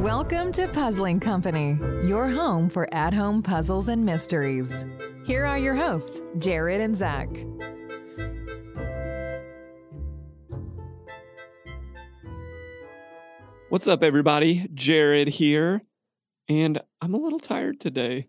Welcome to Puzzling Company, your home for at home puzzles and mysteries. Here are your hosts, Jared and Zach. What's up, everybody? Jared here, and I'm a little tired today.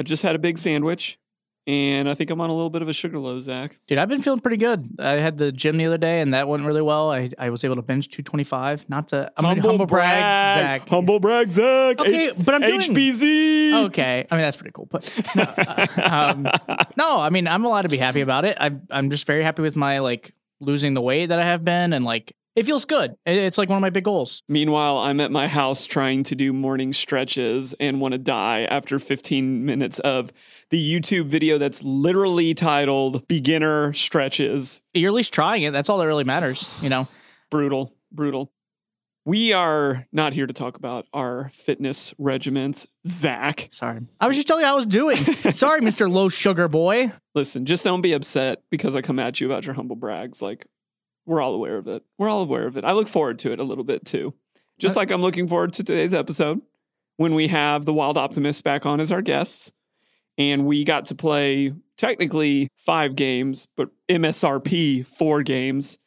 I just had a big sandwich, and I think I'm on a little bit of a sugar low, Zach. Dude, I've been feeling pretty good. I had the gym the other day, and that went really well. I, I was able to bench 225. Not to I'm gonna humble brag, Zach. Humble brag, Zach. Okay, H- but I'm doing- HBZ. Okay, I mean that's pretty cool. But no, uh, um, no, I mean I'm allowed to be happy about it. I, I'm just very happy with my like losing the weight that I have been, and like it feels good. It's like one of my big goals. Meanwhile, I'm at my house trying to do morning stretches and want to die after 15 minutes of the YouTube video that's literally titled Beginner Stretches. You're at least trying it. That's all that really matters. You know. brutal, brutal. We are not here to talk about our fitness regimens. Zach, Sorry, I was just telling you how I was doing. Sorry, Mister Low Sugar Boy. listen, just don't be upset because I come at you about your humble brags. Like, we're all aware of it. We're all aware of it. I look forward to it a little bit too. Just uh, like I'm looking forward to today's episode when we have the Wild Optimists back on as our guests. And we got to play technically five games, but MSRP four games.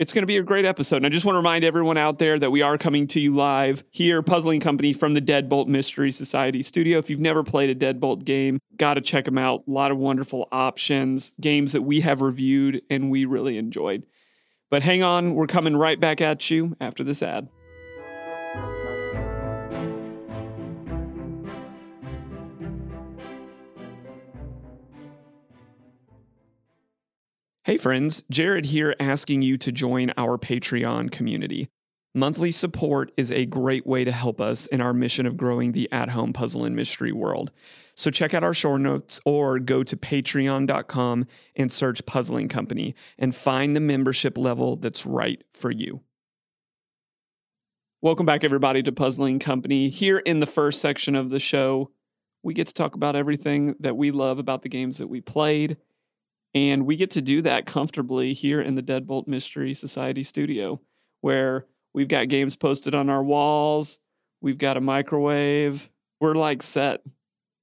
It's going to be a great episode. And I just want to remind everyone out there that we are coming to you live here, Puzzling Company from the Deadbolt Mystery Society studio. If you've never played a Deadbolt game, got to check them out. A lot of wonderful options, games that we have reviewed and we really enjoyed. But hang on, we're coming right back at you after this ad. Hey, friends, Jared here asking you to join our Patreon community. Monthly support is a great way to help us in our mission of growing the at home puzzle and mystery world. So check out our show notes or go to patreon.com and search Puzzling Company and find the membership level that's right for you. Welcome back, everybody, to Puzzling Company. Here in the first section of the show, we get to talk about everything that we love about the games that we played. And we get to do that comfortably here in the Deadbolt Mystery Society studio, where we've got games posted on our walls, we've got a microwave. We're like set.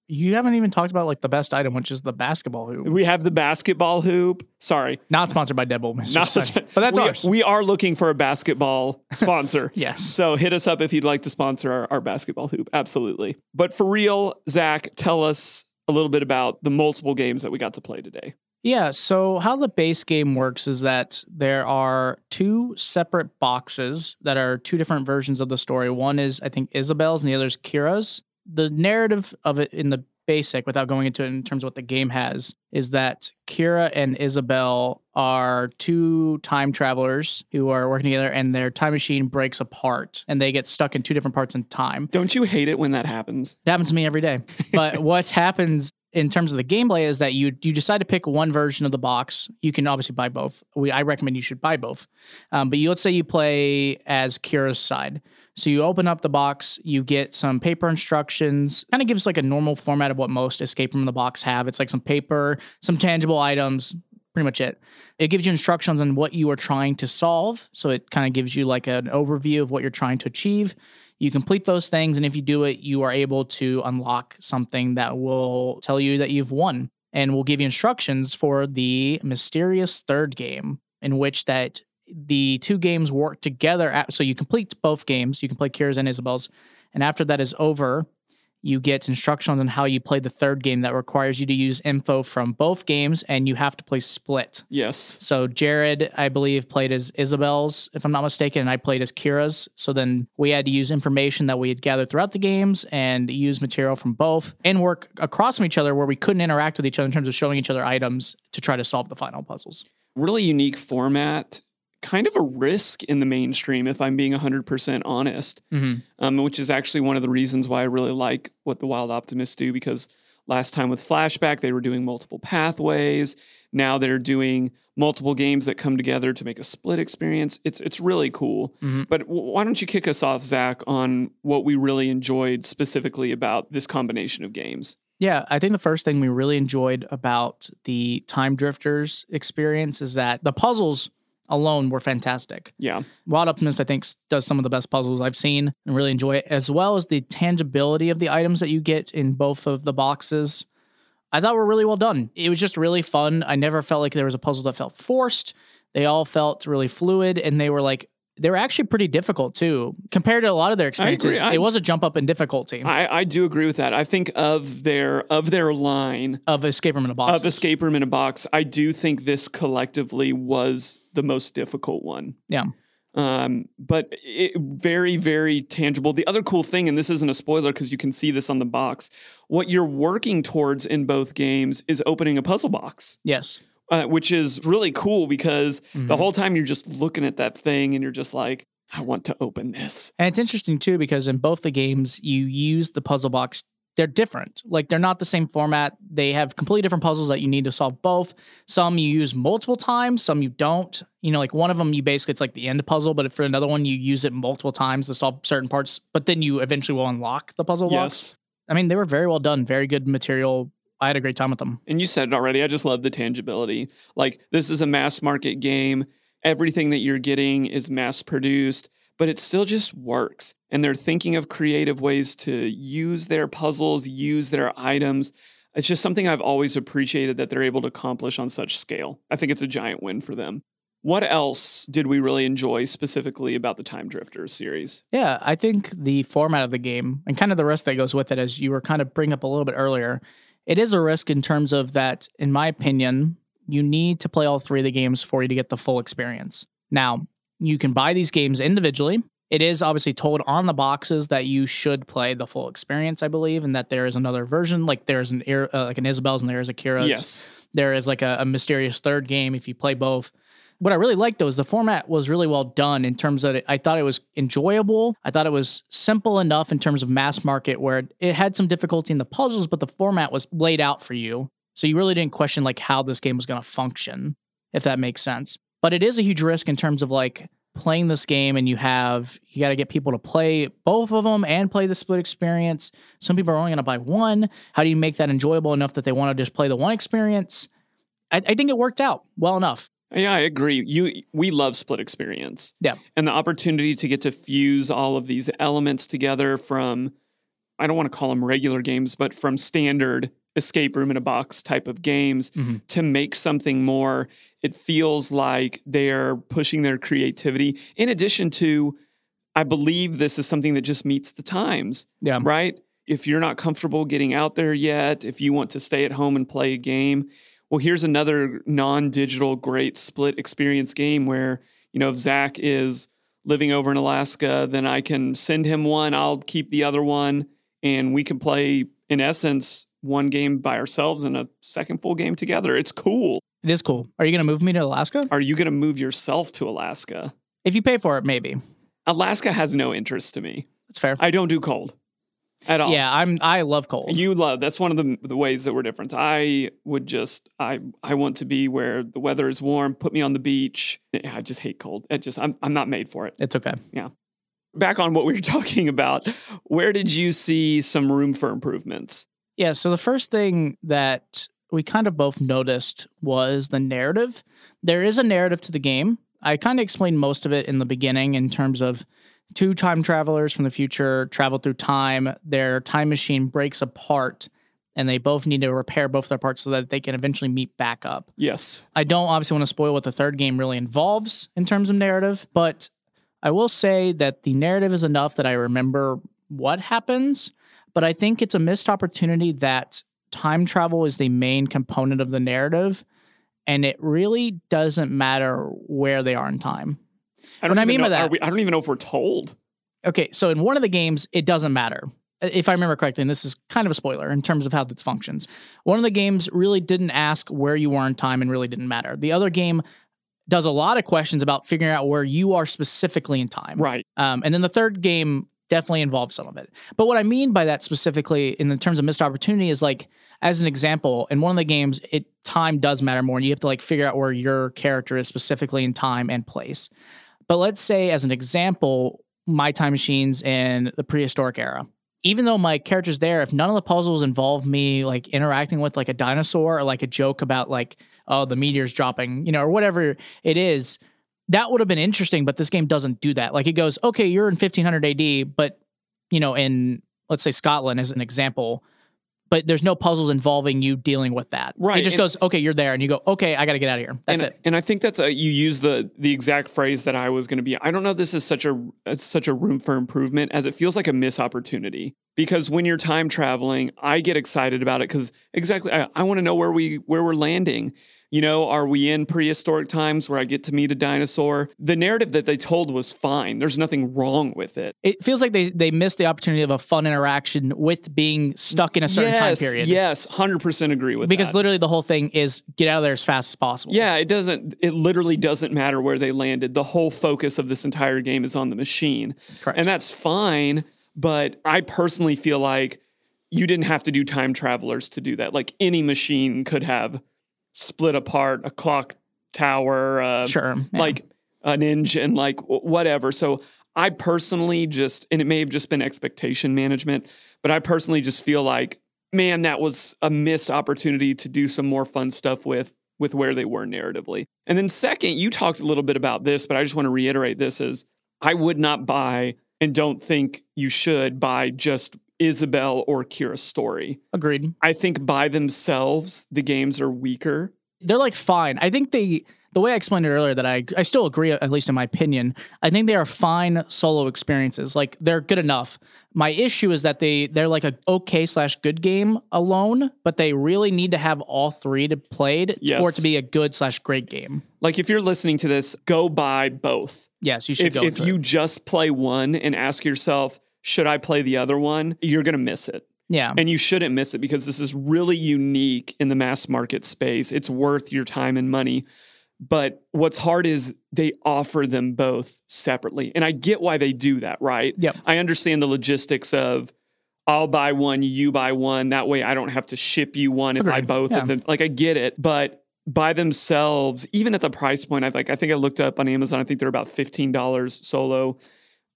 You haven't even talked about like the best item, which is the basketball hoop. We have the basketball hoop. Sorry. Not sponsored by Deadbolt, Mr. Not- but that's we, ours. We are looking for a basketball sponsor. yes. So hit us up if you'd like to sponsor our, our basketball hoop. Absolutely. But for real, Zach, tell us a little bit about the multiple games that we got to play today. Yeah. So how the base game works is that there are two separate boxes that are two different versions of the story. One is I think Isabel's, and the other is Kira's. The narrative of it in the basic, without going into it in terms of what the game has, is that Kira and Isabel are two time travelers who are working together, and their time machine breaks apart, and they get stuck in two different parts in time. Don't you hate it when that happens? It happens to me every day. But what happens in terms of the gameplay is that you you decide to pick one version of the box. You can obviously buy both. We I recommend you should buy both. Um, but you let's say you play as Kira's side. So you open up the box, you get some paper instructions. Kind of gives like a normal format of what most escape from the box have. It's like some paper, some tangible items, pretty much it. It gives you instructions on what you are trying to solve. So it kind of gives you like an overview of what you're trying to achieve. You complete those things, and if you do it, you are able to unlock something that will tell you that you've won and will give you instructions for the mysterious third game, in which that the two games work together. At, so you complete both games. You can play Kira's and Isabel's, and after that is over, you get instructions on how you play the third game that requires you to use info from both games, and you have to play split. Yes. So Jared, I believe, played as Isabel's, if I'm not mistaken, and I played as Kira's. So then we had to use information that we had gathered throughout the games and use material from both and work across from each other where we couldn't interact with each other in terms of showing each other items to try to solve the final puzzles. Really unique format. Kind of a risk in the mainstream, if I'm being 100% honest. Mm-hmm. um, which is actually one of the reasons why I really like what the Wild Optimists do because last time with Flashback, they were doing multiple pathways. Now they're doing multiple games that come together to make a split experience. It's it's really cool. Mhm. But w- why don't you kick us off, Zach, on what we really enjoyed specifically about this combination of games? Yeah, I think the first thing we really enjoyed about the Time Drifters experience is that the puzzles alone were fantastic. Yeah. Wild Optimist, I think, does some of the best puzzles I've seen and really enjoy it, as well as the tangibility of the items that you get in both of the boxes. I thought were really well done. It was just really fun. I never felt like there was a puzzle that felt forced. They all felt really fluid, and they were like they were actually pretty difficult too compared to a lot of their experiences. I- it was a jump up in difficulty I, I do agree with that. I think of their of their line of Escape Room in a Box. of Escape Room in a Box, I do think this collectively was the most difficult one. yeah, Um, but it, very, very tangible. The other cool thing, and this isn't a spoiler because you can see this on the box, what you're working towards in both games is opening a puzzle box, yes, uh, which is really cool because Mm-hmm. the whole time you're just looking at that thing and you're just like, I want to open this. And it's interesting too because in both the games you use the puzzle box. They're different. Like they're not the same format. They have completely different puzzles that you need to solve both. Some you use multiple times, some you don't. You know, like one of them you basically it's like the end puzzle, but for another one you use it multiple times to solve certain parts, but then you eventually will unlock the puzzle box. Yes. I mean, they were very well done, very good material. I had a great time with them. And you said it already. I just love the tangibility. Like, this is a mass market game. Everything that you're getting is mass produced, but it still just works. And they're thinking of creative ways to use their puzzles, use their items. It's just something I've always appreciated that they're able to accomplish on such scale. I think it's a giant win for them. What else did we really enjoy specifically about the Time Drifters series? Yeah, I think the format of the game and kind of the rest that goes with it, as you were kind of bringing up a little bit earlier, it is a risk in terms of that, in my opinion, you need to play all three of the games for you to get the full experience. Now, you can buy these games individually. It is obviously told on the boxes that you should play the full experience, I believe, and that there is another version, like there's an uh, like an Isabel's and there is a Kira's. Yes. There is like a, a mysterious third game if you play both. What I really liked though is the format was really well done in terms of it, I thought it was enjoyable. I thought it was simple enough in terms of mass market where it, had some difficulty in the puzzles, but the format was laid out for you. So you really didn't question like how this game was going to function, if that makes sense. But it is a huge risk in terms of like playing this game and you have you got to get people to play both of them and play the split experience. Some people are only going to buy one. How do you make that enjoyable enough that they want to just play the one experience? I, I think it worked out well enough. Yeah, I agree. You we love split experience. Yeah. And the opportunity to get to fuse all of these elements together from I don't want to call them regular games, but from standard escape room in a box type of games Mhm. to make something more. It feels like they're pushing their creativity in addition to I believe this is something that just meets the times Yeah. right? If you're not comfortable getting out there yet, if you want to stay at home and play a game, well, here's another non digital great split experience game where, you know, if Zach is living over in Alaska, then I can send him one, I'll keep the other one, and we can play, in essence, one game by ourselves and a second full game together. It's cool. It is cool. Are you going to move me to Alaska? Are you going to move yourself to Alaska? If you pay for it, maybe. Alaska has no interest to me. That's fair. I don't do cold at all. Yeah, I'm. I love cold. You love that's one of the the ways that we're different. I would just I I want to be where the weather is warm. Put me on the beach. I just hate cold. It just I'm I'm not made for it. it's okay. Yeah. Back on what we were talking about. Where did you see some room for improvements? Yeah. So the first thing that we kind of both noticed was the narrative. There is a narrative to the game. I kind of explained most of it in the beginning in terms of two time travelers from the future travel through time. Their time machine breaks apart, and they both need to repair both their parts so that they can eventually meet back up. Yes. I don't obviously want to spoil what the third game really involves in terms of narrative, but I will say that the narrative is enough that I remember what happens. But I think it's a missed opportunity that time travel is the main component of the narrative, and it really doesn't matter where they are in time. I What I mean by know- are that- we- I don't even know if we're told. Okay, so in one of the games, it doesn't matter. If I remember correctly, and this is kind of a spoiler in terms of how this functions. One of the games really didn't ask where you were in time and really didn't matter. The other game does a lot of questions about figuring out where you are specifically in time. Right. Um, and then the third game definitely involves some of it. But what I mean by that specifically in the terms of missed opportunity is like, as an example, in one of the games, it time does matter more. And you have to like figure out where your character is specifically in time and place. But let's say, as an example, my time machine's in the prehistoric era. even though my character's there, if none of the puzzles involve me like interacting with like a dinosaur or like a joke about like, oh, the meteor's dropping, you know, or whatever it is, that would have been interesting. But this game doesn't do that. Like it goes, okay, you're in 1500 AD, but you know, in let's say Scotland as an example, but there's no puzzles involving you dealing with that. Right, It just and- goes, okay, you're there, and you go, okay, I got to get out of here. That's and, it. And I think that's a you use the the exact phrase that I was going to be. I don't know. This is such a such a room for improvement as it feels like a miss opportunity because when you're time traveling, I get excited about it because exactly I, I want to know where we where we're landing. You know, are we in prehistoric times where I get to meet a dinosaur? The narrative that they told was fine. There's nothing wrong with it. It feels like they they missed the opportunity of a fun interaction with being stuck in a certain yes, time period. Yes, hundred percent agree with Because that. Because literally the whole thing is get out of there as fast as possible. Yeah, it doesn't. It literally doesn't matter where they landed. The whole focus of this entire game is on the machine, Correct. and that's fine. But I personally feel like you didn't have to do time travelers to do that. Like any machine could have split apart a clock tower, uh, Sure. yeah. like an engine, like whatever. So I personally just, and it may have just been expectation management, but I personally just feel like, man, that was a missed opportunity to do some more fun stuff with with where they were narratively. And then second, you talked a little bit about this, but I just want to reiterate this is I would not buy and don't think you should buy just Isabel or Kira's story. agreed. I think by themselves the games are weaker. They're like fine. I think they the way I explained it earlier that I I still agree at least in my opinion. I think they are fine solo experiences. Like they're good enough. My issue is that they they're like a okay slash good game alone, but they really need to have all three to played for it to be a good slash great game. Like if you're listening to this, go buy both. Yes, you should if, go. if you just play one and ask yourself, should I play the other one? You're going to miss it. yeah, And you shouldn't miss it because this is really unique in the mass market space. It's worth your time and money. But what's hard is they offer them both separately. And I get why they do that, right? Yep. I understand the logistics of I'll buy one, you buy one. That way I don't have to ship you one if I Agreed. both Yeah. of them. Like I get it. But by themselves, even at the price point, I like I think I looked up on Amazon, I think they're about $15 solo.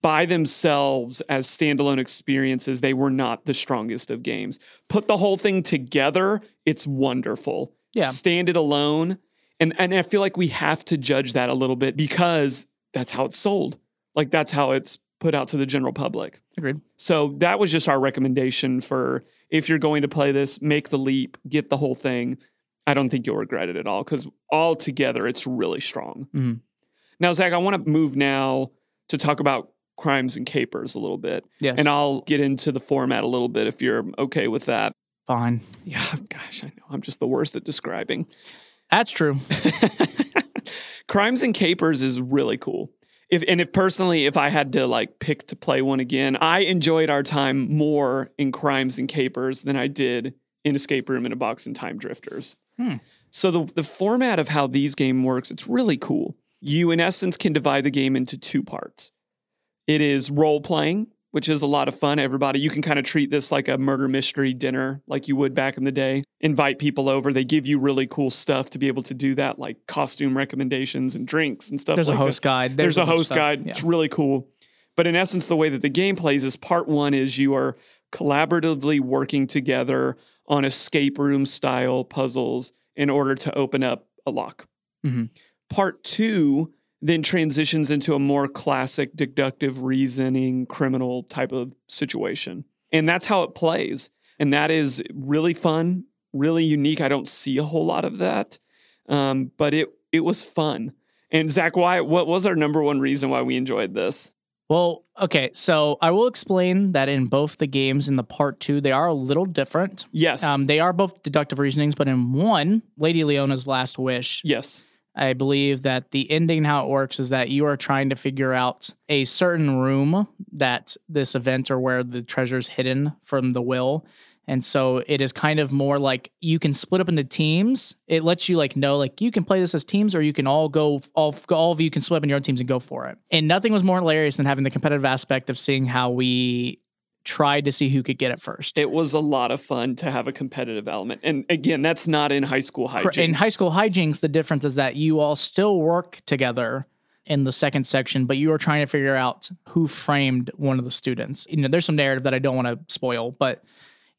By themselves as standalone experiences, they were not the strongest of games. Put the whole thing together, it's wonderful. Yeah. Stand it alone. And and I feel like we have to judge that a little bit because that's how it's sold. Like that's how it's put out to the general public. agreed. So that was just our recommendation for if you're going to play this, make the leap, get the whole thing. I don't think you'll regret it at all because all together it's really strong. Mhm. Now, Zach, I want to move now to talk about crimes and capers a little bit. Yes, And I'll get into the format a little bit if you're okay with that. fine. Yeah, gosh, I know. I'm just the worst at describing. That's true. Crimes and Capers is really cool. If and if personally, if I had to like pick to play one again, I enjoyed our time more in Crimes and Capers than I did in Escape Room in a Box and Time Drifters. Hmm. So the the format of how these game works, it's really cool. You in essence can divide the game into two parts. It is role playing, which is a lot of fun. Everybody, you can kind of treat this like a murder mystery dinner, like you would back in the day. Invite people over. They give you really cool stuff to be able to do that, like costume recommendations and drinks and stuff. There's like a host that. guide. There's, a host stuff. guide. Yeah. It's really cool. But in essence, the way that the game plays is part one is you are collaboratively working together on escape room style puzzles in order to open up a lock. Mhm. Part two then transitions into a more classic deductive reasoning criminal type of situation. And that's how it plays. And that is really fun, really unique. I don't see a whole lot of that. Um, but it it was fun. And Zach, why what was our number one reason why we enjoyed this? Well, okay, so I will explain that in both the games in the part two, they are a little different. Yes. Um, they are both deductive reasonings, but in one, Lady Leona's last wish, yes. I believe that the ending, how it works, is that you are trying to figure out a certain room that this event or where the treasure is hidden from the will. And so it is kind of more like you can split up into teams. It lets you like know like you can play this as teams, or you can all go all all of you can split up in your own teams and go for it. And nothing was more hilarious than having the competitive aspect of seeing how we tried to see who could get it first. It was a lot of fun to have a competitive element. And again, that's not in high school hijinks. In high school hijinks, the difference is that you all still work together in the second section, but you are trying to figure out who framed one of the students. You know, there's some narrative that I don't want to spoil, but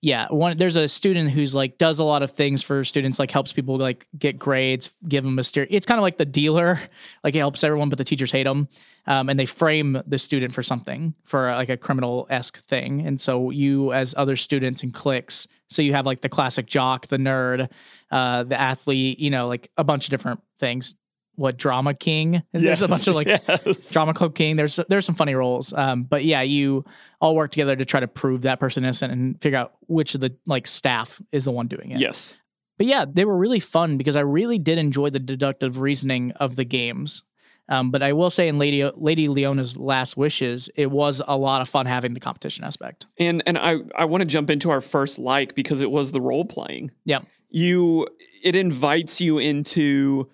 yeah, one there's a student who's like does a lot of things for students, like helps people like get grades, give them a steer. It's kind of like the dealer, like it helps everyone, but the teachers hate them um, and they frame the student for something, for like a criminal esque thing. And so you, as other students and cliques, so you have like the classic jock, the nerd, uh, the athlete, you know, like a bunch of different things what drama king there's a bunch of like yes. drama club king there's there's some funny roles um but yeah you all work together to try to prove that person innocent and figure out which of the like staff is the one doing it yes. but yeah they were really fun because i really did enjoy the deductive reasoning of the games um, but I will say in Lady Lady Leona's Last Wishes, it was a lot of fun having the competition aspect. And and I I want to jump into our first like because it was the role playing. Yeah, You it invites you into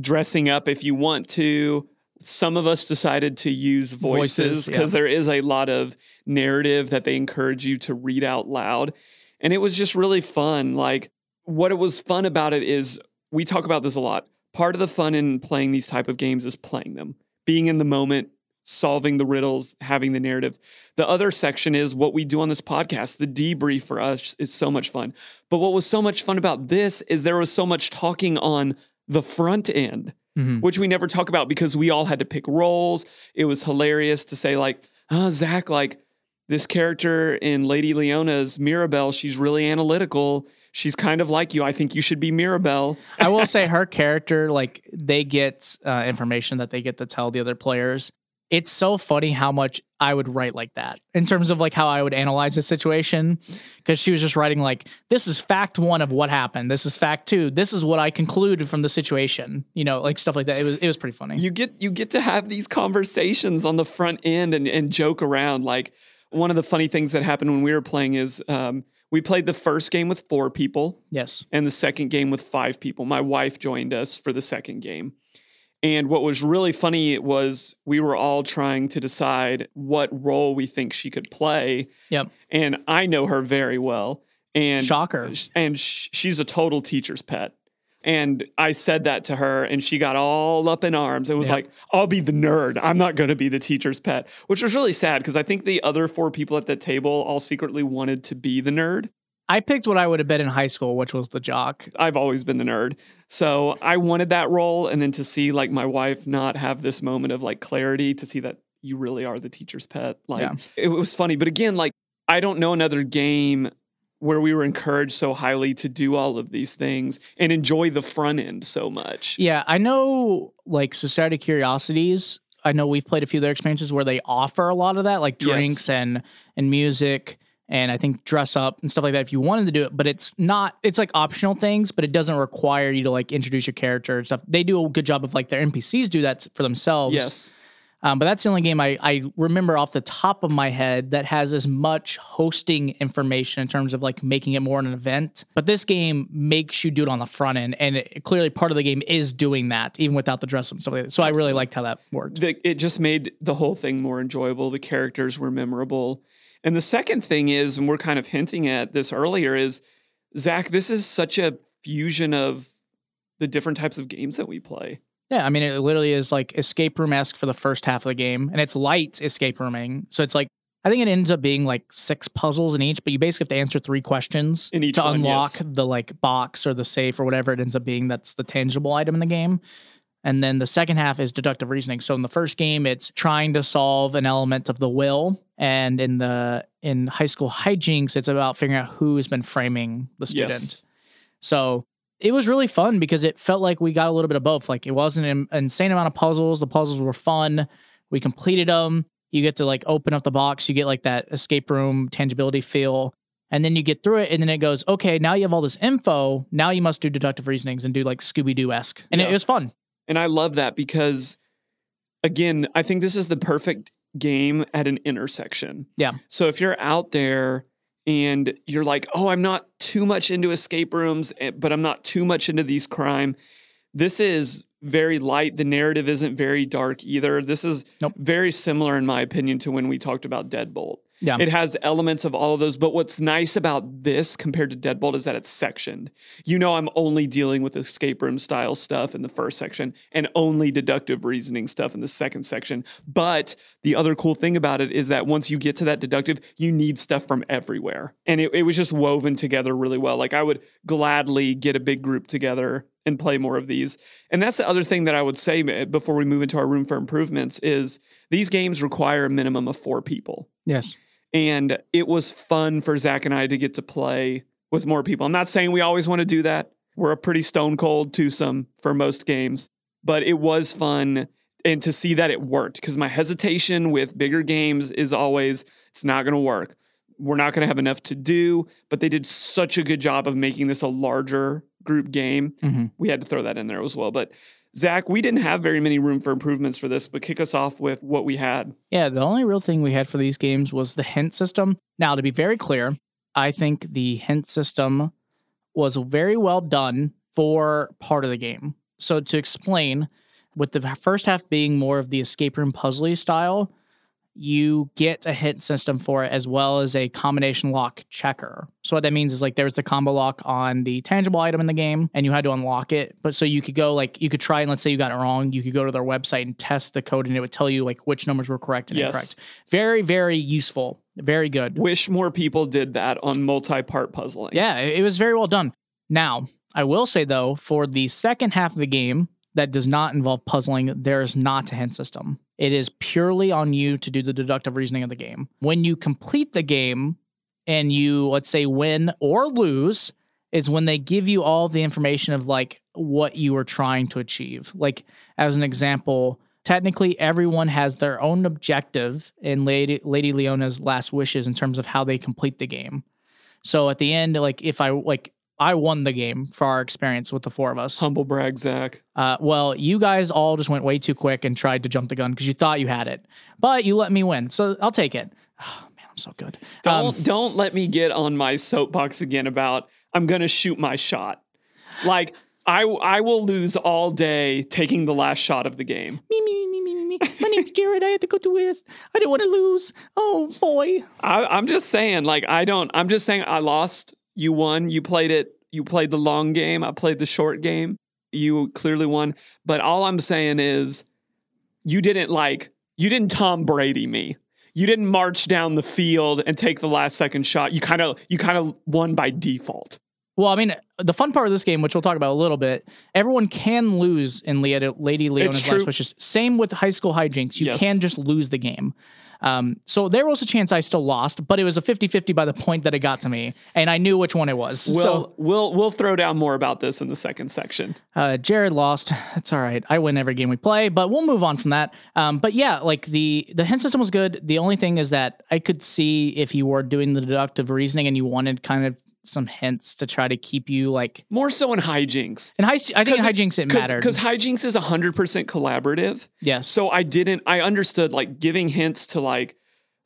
dressing up if you want to. Some of us decided to use voices because yeah. there is a lot of narrative that they encourage you to read out loud. And it was just really fun. Like what it was fun about it is we talk about this a lot. Part of the fun in playing these type of games is playing them, being in the moment, solving the riddles, having the narrative. The other section is what we do on this podcast. The debrief for us is so much fun. But what was so much fun about this is there was so much talking on the front end, Mhm. which we never talk about because we all had to pick roles. It was hilarious to say, like, oh, Zach, like this character in Lady Leona's Mirabelle, she's really analytical. She's kind of like you. I think you should be Mirabelle. I will say her character, like they get uh, information that they get to tell the other players. It's so funny how much I would write like that in terms of like how I would analyze a situation. Because she was just writing like, "This is fact one of what happened. This is fact two. This is what I concluded from the situation." You know, like stuff like that. It was it was pretty funny. you get you get to have these conversations on the front end and, and joke around. Like one of the funny things that happened when we were playing is um, we played the first game with four people yes. and the second game with five people. My wife joined us for the second game. And what was really funny was we were all trying to decide what role we think she could play. Yep. And I know her very well. And Shocker. and she's a total teacher's pet. And I said that to her, and she got all up in arms and was Yeah. like, I'll be the nerd. I'm not going to be the teacher's pet, which was really sad because I think the other four people at the table all secretly wanted to be the nerd. I picked what I would have been in high school, which was the jock. I've always been the nerd. So I wanted that role. And then to see like my wife not have this moment of like clarity, to see that you really are the teacher's pet. Like Yeah. it was funny. But again, like I don't know another game where we were encouraged so highly to do all of these things and enjoy the front end so much. Yeah, I know like Society of Curiosities. I know we've played a few of their experiences where they offer a lot of that, like Yes. drinks and and music and I think dress up and stuff like that if you wanted to do it. But it's not it's like optional things, but it doesn't require you to like introduce your character and stuff. They do a good job of like their NPCs do that for themselves. Yes. Um, but that's the only game I, I remember off the top of my head that has as much hosting information in terms of like making it more an event. But this game makes you do it on the front end, and it, clearly part of the game is doing that, even without the dress up and stuff like that. So I really liked how that worked. the, it just made the whole thing more enjoyable. The characters were memorable. And the second thing is, and we're kind of hinting at this earlier, is Zach, this is such a fusion of the different types of games that we play. Yeah, I mean, it literally is like escape room esque for the first half of the game, and it's light escape rooming. So it's like I think it ends up being like six puzzles in each, but you basically have to answer three questions In each to one, unlock yes. the like box or the safe or whatever it ends up being. That's the tangible item in the game. And then the second half is deductive reasoning. So in the first game, it's trying to solve an element of the will, and in the in high school hijinks, it's about figuring out who has been framing the student. Yes. So it was really fun because it felt like we got a little bit of both. Like it wasn't an insane amount of puzzles. The puzzles were fun. We completed them. You get to like open up the box. You get like that escape room tangibility feel. And then you get through it, and then it goes, okay, now you have all this info. Now you must do deductive reasonings and do like Scooby Doo esque. And it, it was fun. And I love that because, again, I think this is the perfect game at an intersection. Yeah. So if you're out there and you're like, oh, I'm not too much into escape rooms, eh, but I'm not too much into these crime, this is very light. The narrative isn't very dark either. This is Nope. very similar, in my opinion, to when we talked about Deadbolt. Yeah. It has elements of all of those. But what's nice about this compared to Deadbolt is that it's sectioned. You know, I'm only dealing with escape room style stuff in the first section and only deductive reasoning stuff in the second section. But the other cool thing about it is that once you get to that deductive, you need stuff from everywhere. And it, it was just woven together really well. Like I would gladly get a big group together and play more of these. And that's the other thing that I would say eh, before we move into our room for improvements is these games require a minimum of four people. Yes. And it was fun for Zach and I to get to play with more people. I'm not saying we always want to do that. We're a pretty stone cold twosome for most games, but it was fun and to see that it worked because my hesitation with bigger games is always it's not going to work. We're not going to have enough to do, but they did such a good job of making this a larger group game. Mm-hmm. We had to throw that in there as well. But Zach, we didn't have very many room for improvements for this, but kick us off with what we had. Yeah, the only real thing we had for these games was the hint system. Now, to be very clear, I think the hint system was very well done for part of the game. So, to explain, with the first half being more of the escape room puzzly style, you get a hint system for it as well as a combination lock checker. So what that means is like there's the combo lock on the tangible item in the game and you had to unlock it. But so you could go like you could try and let's say you got it wrong, you could go to their website and test the code and it would tell you like which numbers were correct and Yes. incorrect. Very, very useful. Very good. Wish more people did that on multi part puzzling. Yeah, it was very well done. Now, I will say though, for the second half of the game that does not involve puzzling, there is not a hint system. It is purely on you to do the deductive reasoning of the game. When you complete the game and you, let's say, win or lose, is when they give you all the information of like what you were trying to achieve. Like, as an example, technically everyone has their own objective in Lady, Lady Leona's last wishes in terms of how they complete the game. So at the end, like if I like I won the game for our experience with the four of us. Humble brag, Zach. Uh, well, you guys all just went way too quick and tried to jump the gun because you thought you had it, but you let me win, so I'll take it. Oh, man, I'm so good. Don't Um, don't let me get on my soapbox again about I'm gonna shoot my shot. Like I I will lose all day taking the last shot of the game. me, me, me, me, me, me. My name's Jared. I had to go to West. I didn't want to lose. Oh boy. I, I'm just saying, like I don't. I'm just saying I lost. You won. You played it. You played the long game. I played the short game. You clearly won. But all I'm saying is, you didn't like. You didn't Tom Brady me. You didn't march down the field and take the last second shot. You kind of you kind of won by default. Well, I mean, the fun part of this game, which we'll talk about a little bit, everyone can lose in Lady Leona's. Last Wishes. Same with high school hijinks. You Yes. can just lose the game. Um, so there was a chance I still lost, but it was a 50 50 by the point that it got to me, and I knew which one it was. We'll so we'll we'll throw down more about this in the second section. uh, Jared lost. It's all right. I win every game we play, but we'll move on from that. Um, but yeah, like the the hint system was good. The only thing is that I could see if you were doing the deductive reasoning and you wanted kind of some hints to try to keep you like More so in hijinks. and high, I think in hijinks it mattered. because hijinks is hundred percent collaborative. yes. So I didn't. I understood like giving hints to like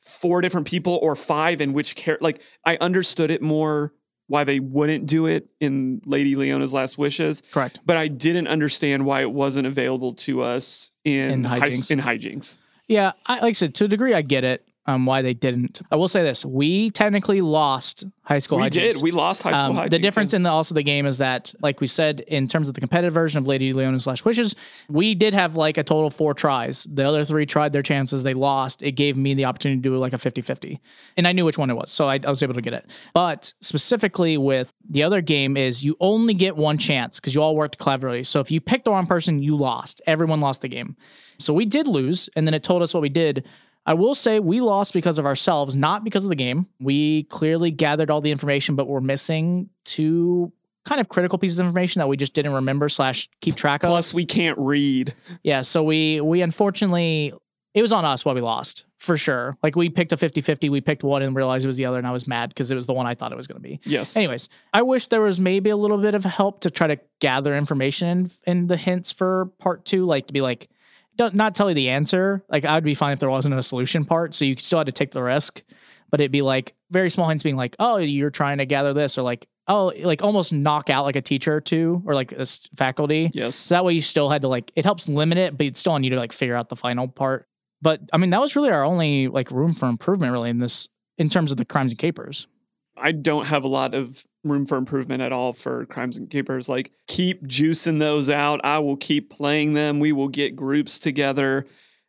four different people or five in which care. Like I understood it more why they wouldn't do it in Lady Leona's Last Wishes, Correct. but I didn't understand why it wasn't available to us in In hi- hijinks. in hijinks. Yeah, I, like I said, to a degree, I get it. Um, why they didn't. I will say this: we technically lost high school. We hijinks. did. We lost high school Um, the difference in the also the game is that, like we said, in terms of the competitive version of Lady Leona's Last Wishes, we did have like a total of four tries. The other three tried their chances, they lost. It gave me the opportunity to do like a 50-50. And I knew which one it was, so I, I was able to get it. But specifically with the other game is you only get one chance because you all worked cleverly. So if you picked the wrong person, you lost. Everyone lost the game. So we did lose, and then it told us what we did. I will say we lost because of ourselves, not because of the game. We clearly gathered all the information, but we're missing two kind of critical pieces of information that we just didn't remember slash keep track of. Plus, we can't read. Yeah, so we we unfortunately it was on us why we lost for sure. Like we picked a 50-50, we picked one and realized it was the other and I was mad because it was the one I thought it was going to be. Yes. Anyways, I wish there was maybe a little bit of help to try to gather information in, in the hints for part 2 like to be like don't not tell you the answer. Like I would be fine if there wasn't a solution part, so you still had to take the risk. But it'd be like very small hints being like, "Oh, you're trying to gather this," or like, "Oh, like almost knock out like a teacher or two or like a faculty." Yes. So that way you still had to like it helps limit it, but it's still on you to like figure out the final part. But I mean, that was really our only like room for improvement really in this in terms of the crimes and capers. I don't have a lot of room for improvement at all for crimes and Capers. Like, keep juicing those out. I will keep playing them. We will get groups together.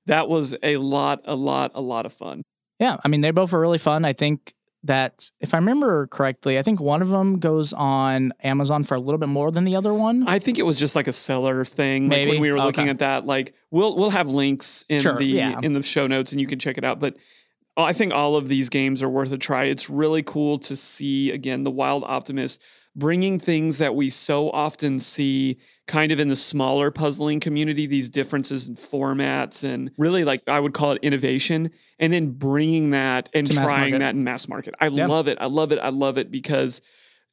That was a lot, a lot, a lot of fun. Yeah, I mean they both were really fun. I think that if I remember correctly, I think one of them goes on Amazon for a little bit more than the other one. I think it was just like a seller thing. Like Maybe? when we were looking at that, like we'll we'll have links in Sure, the yeah. in the show notes and you can check it out. But I think all of these games are worth a try. It's really cool to see again the Wild Optimist bringing things that we so often see kind of in the smaller puzzling community these differences in formats and really like I would call it innovation and then bringing that and trying that in mass market. I Yeah. love it. I love it. I love it because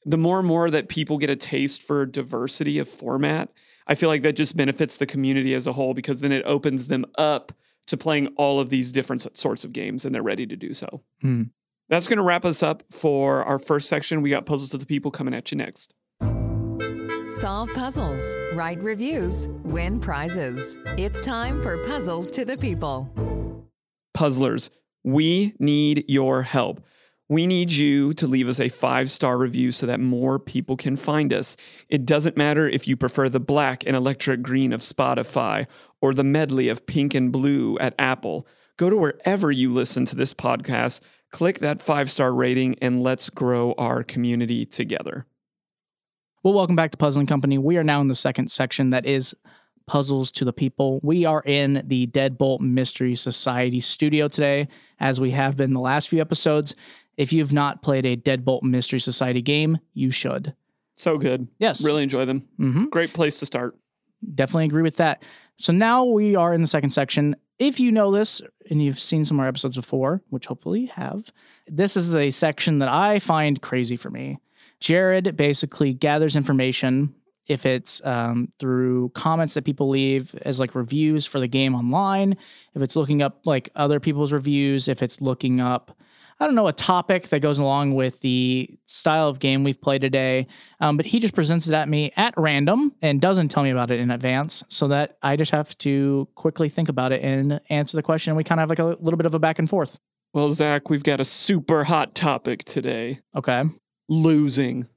the more and more that people get a taste for diversity of format, I feel like that just benefits the community as a whole because then it opens them up to playing all of these different sorts of games and they're ready to do so. Hmm. That's going to wrap us up for our first section. We got Puzzles to the People coming at you next. Solve puzzles, write reviews, win prizes. It's time for Puzzles to the People. Puzzlers, we need your help. We need you to leave us a five star review so that more people can find us. It doesn't matter if you prefer the black and electric green of Spotify or the medley of pink and blue at Apple. Go to wherever you listen to this podcast, click that five star rating, and let's grow our community together. Well, welcome back to Puzzling Company. We are now in the second section that is Puzzles to the People. We are in the Deadbolt Mystery Society studio today, as we have been the last few episodes. If you've not played a Deadbolt Mystery Society game, you should. So good. Yes. Really enjoy them. hmm Great place to start. Definitely agree with that. So now we are in the second section. If you know this and you've seen some of our episodes before, which hopefully you have, this is a section that I find crazy for me. Jared basically gathers information if it's um, through comments that people leave as like reviews for the game online, if it's looking up like other people's reviews, if it's looking up I don't know, a topic that goes along with the style of game we've played today. Um, but he just presents it at me at random and doesn't tell me about it in advance so that I just have to quickly think about it and answer the question. And we kind of have like a little bit of a back and forth. Well, Zach, we've got a super hot topic today Okay. losing.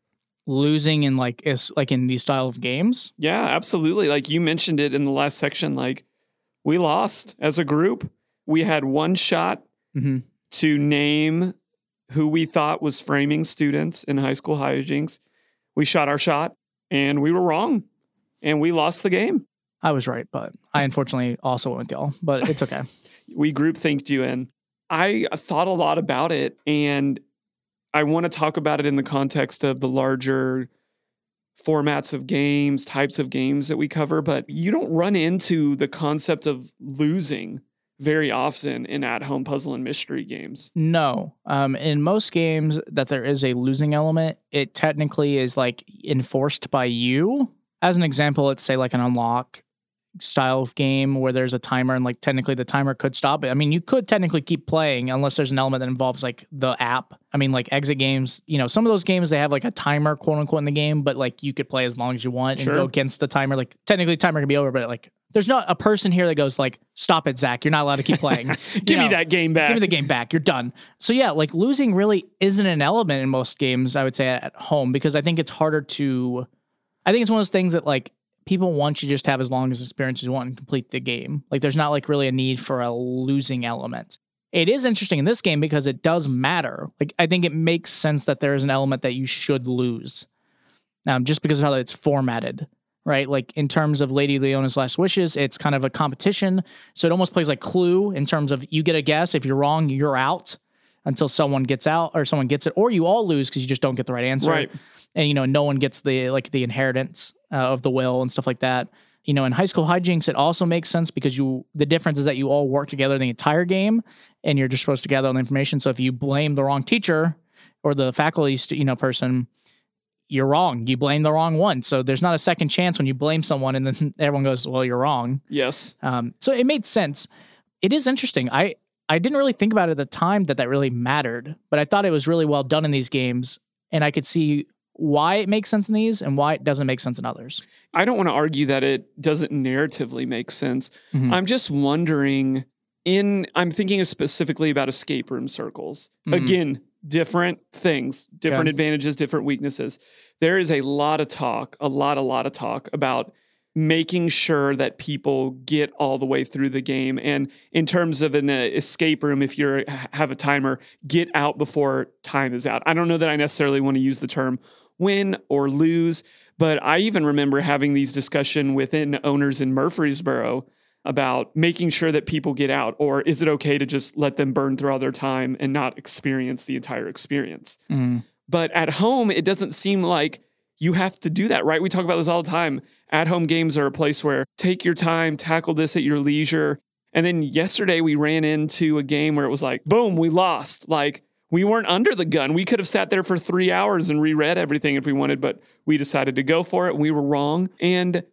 Losing in like is like in these style of games. Yeah, absolutely. Like you mentioned it in the last section, like we lost as a group. We had one shot hmm to name who we thought was framing students in high school hijinks. We shot our shot and we were wrong and we lost the game. I was right, but I unfortunately also went with y'all, but it's okay. We group thinked you in. I thought a lot about it and I want to talk about it in the context of the larger formats of games, types of games that we cover, but you don't run into the concept of losing very often in at home puzzle and mystery games. No. Um, in most games that there is a losing element, it technically is like enforced by you. As an example, let's say like an unlock style of game where there's a timer and like technically the timer could stop it. I mean, you could technically keep playing unless there's an element that involves like the app. I mean, like exit games, you know, some of those games they have like a timer quote unquote in the game, but like you could play as long as you want Sure. and go against the timer. Like technically the timer can be over, but like there's not a person here that goes like, stop it, Zach. You're not allowed to keep playing. Give me that game back. Give me the game back. You're done. So yeah, like losing really isn't an element in most games. I would say at home because I think it's harder to. I think it's one of those things that like people want you just to have as long as experience as you want and complete the game. Like there's not like really a need for a losing element. It is interesting in this game because it does matter. Like I think it makes sense that there is an element that you should lose, um, just because of how it's formatted. Right, like in terms of Lady Leona's Last Wishes, it's kind of a competition. So it almost plays like Clue in terms of you get a guess. If you're wrong, you're out until someone gets out or someone gets it, or you all lose because you just don't get the right answer. Right. And you know, no one gets the like the inheritance uh, of the will and stuff like that. You know, in high school hijinks, it also makes sense because you the difference is that you all work together the entire game, and you're just supposed to gather all the information. So if you blame the wrong teacher or the faculty, st- you know, person, you're wrong. You blame the wrong one. So there's not a second chance when you blame someone, and then everyone goes, "Well, you're wrong." yes. Um, so it made sense. It is interesting. I I didn't really think about it at the time that that really mattered, but I thought it was really well done in these games, and I could see why it makes sense in these and why it doesn't make sense in others. I don't want to argue that it doesn't narratively make sense. Mhm. I'm just wondering in I'm thinking specifically about escape room circles. Mhm. Again, different things, different Okay. advantages, different weaknesses. There is a lot of talk, a lot, a lot of talk about making sure that people get all the way through the game. And in terms of an uh, escape room, if you have a timer, get out before time is out. I don't know that I necessarily want to use the term win or lose, but I even remember having these discussion within owners in Murfreesboro about making sure that people get out, or is it okay to just let them burn through all their time and not experience the entire experience? Mhm. But at home, it doesn't seem like you have to do that, right? We talk about this all the time. At home games are a place where take your time, tackle this at your leisure. And then yesterday we ran into a game where it was like, boom, we lost. Like we weren't under the gun. We could have sat there for three hours and reread everything if we wanted, but we decided to go for it. We were wrong. And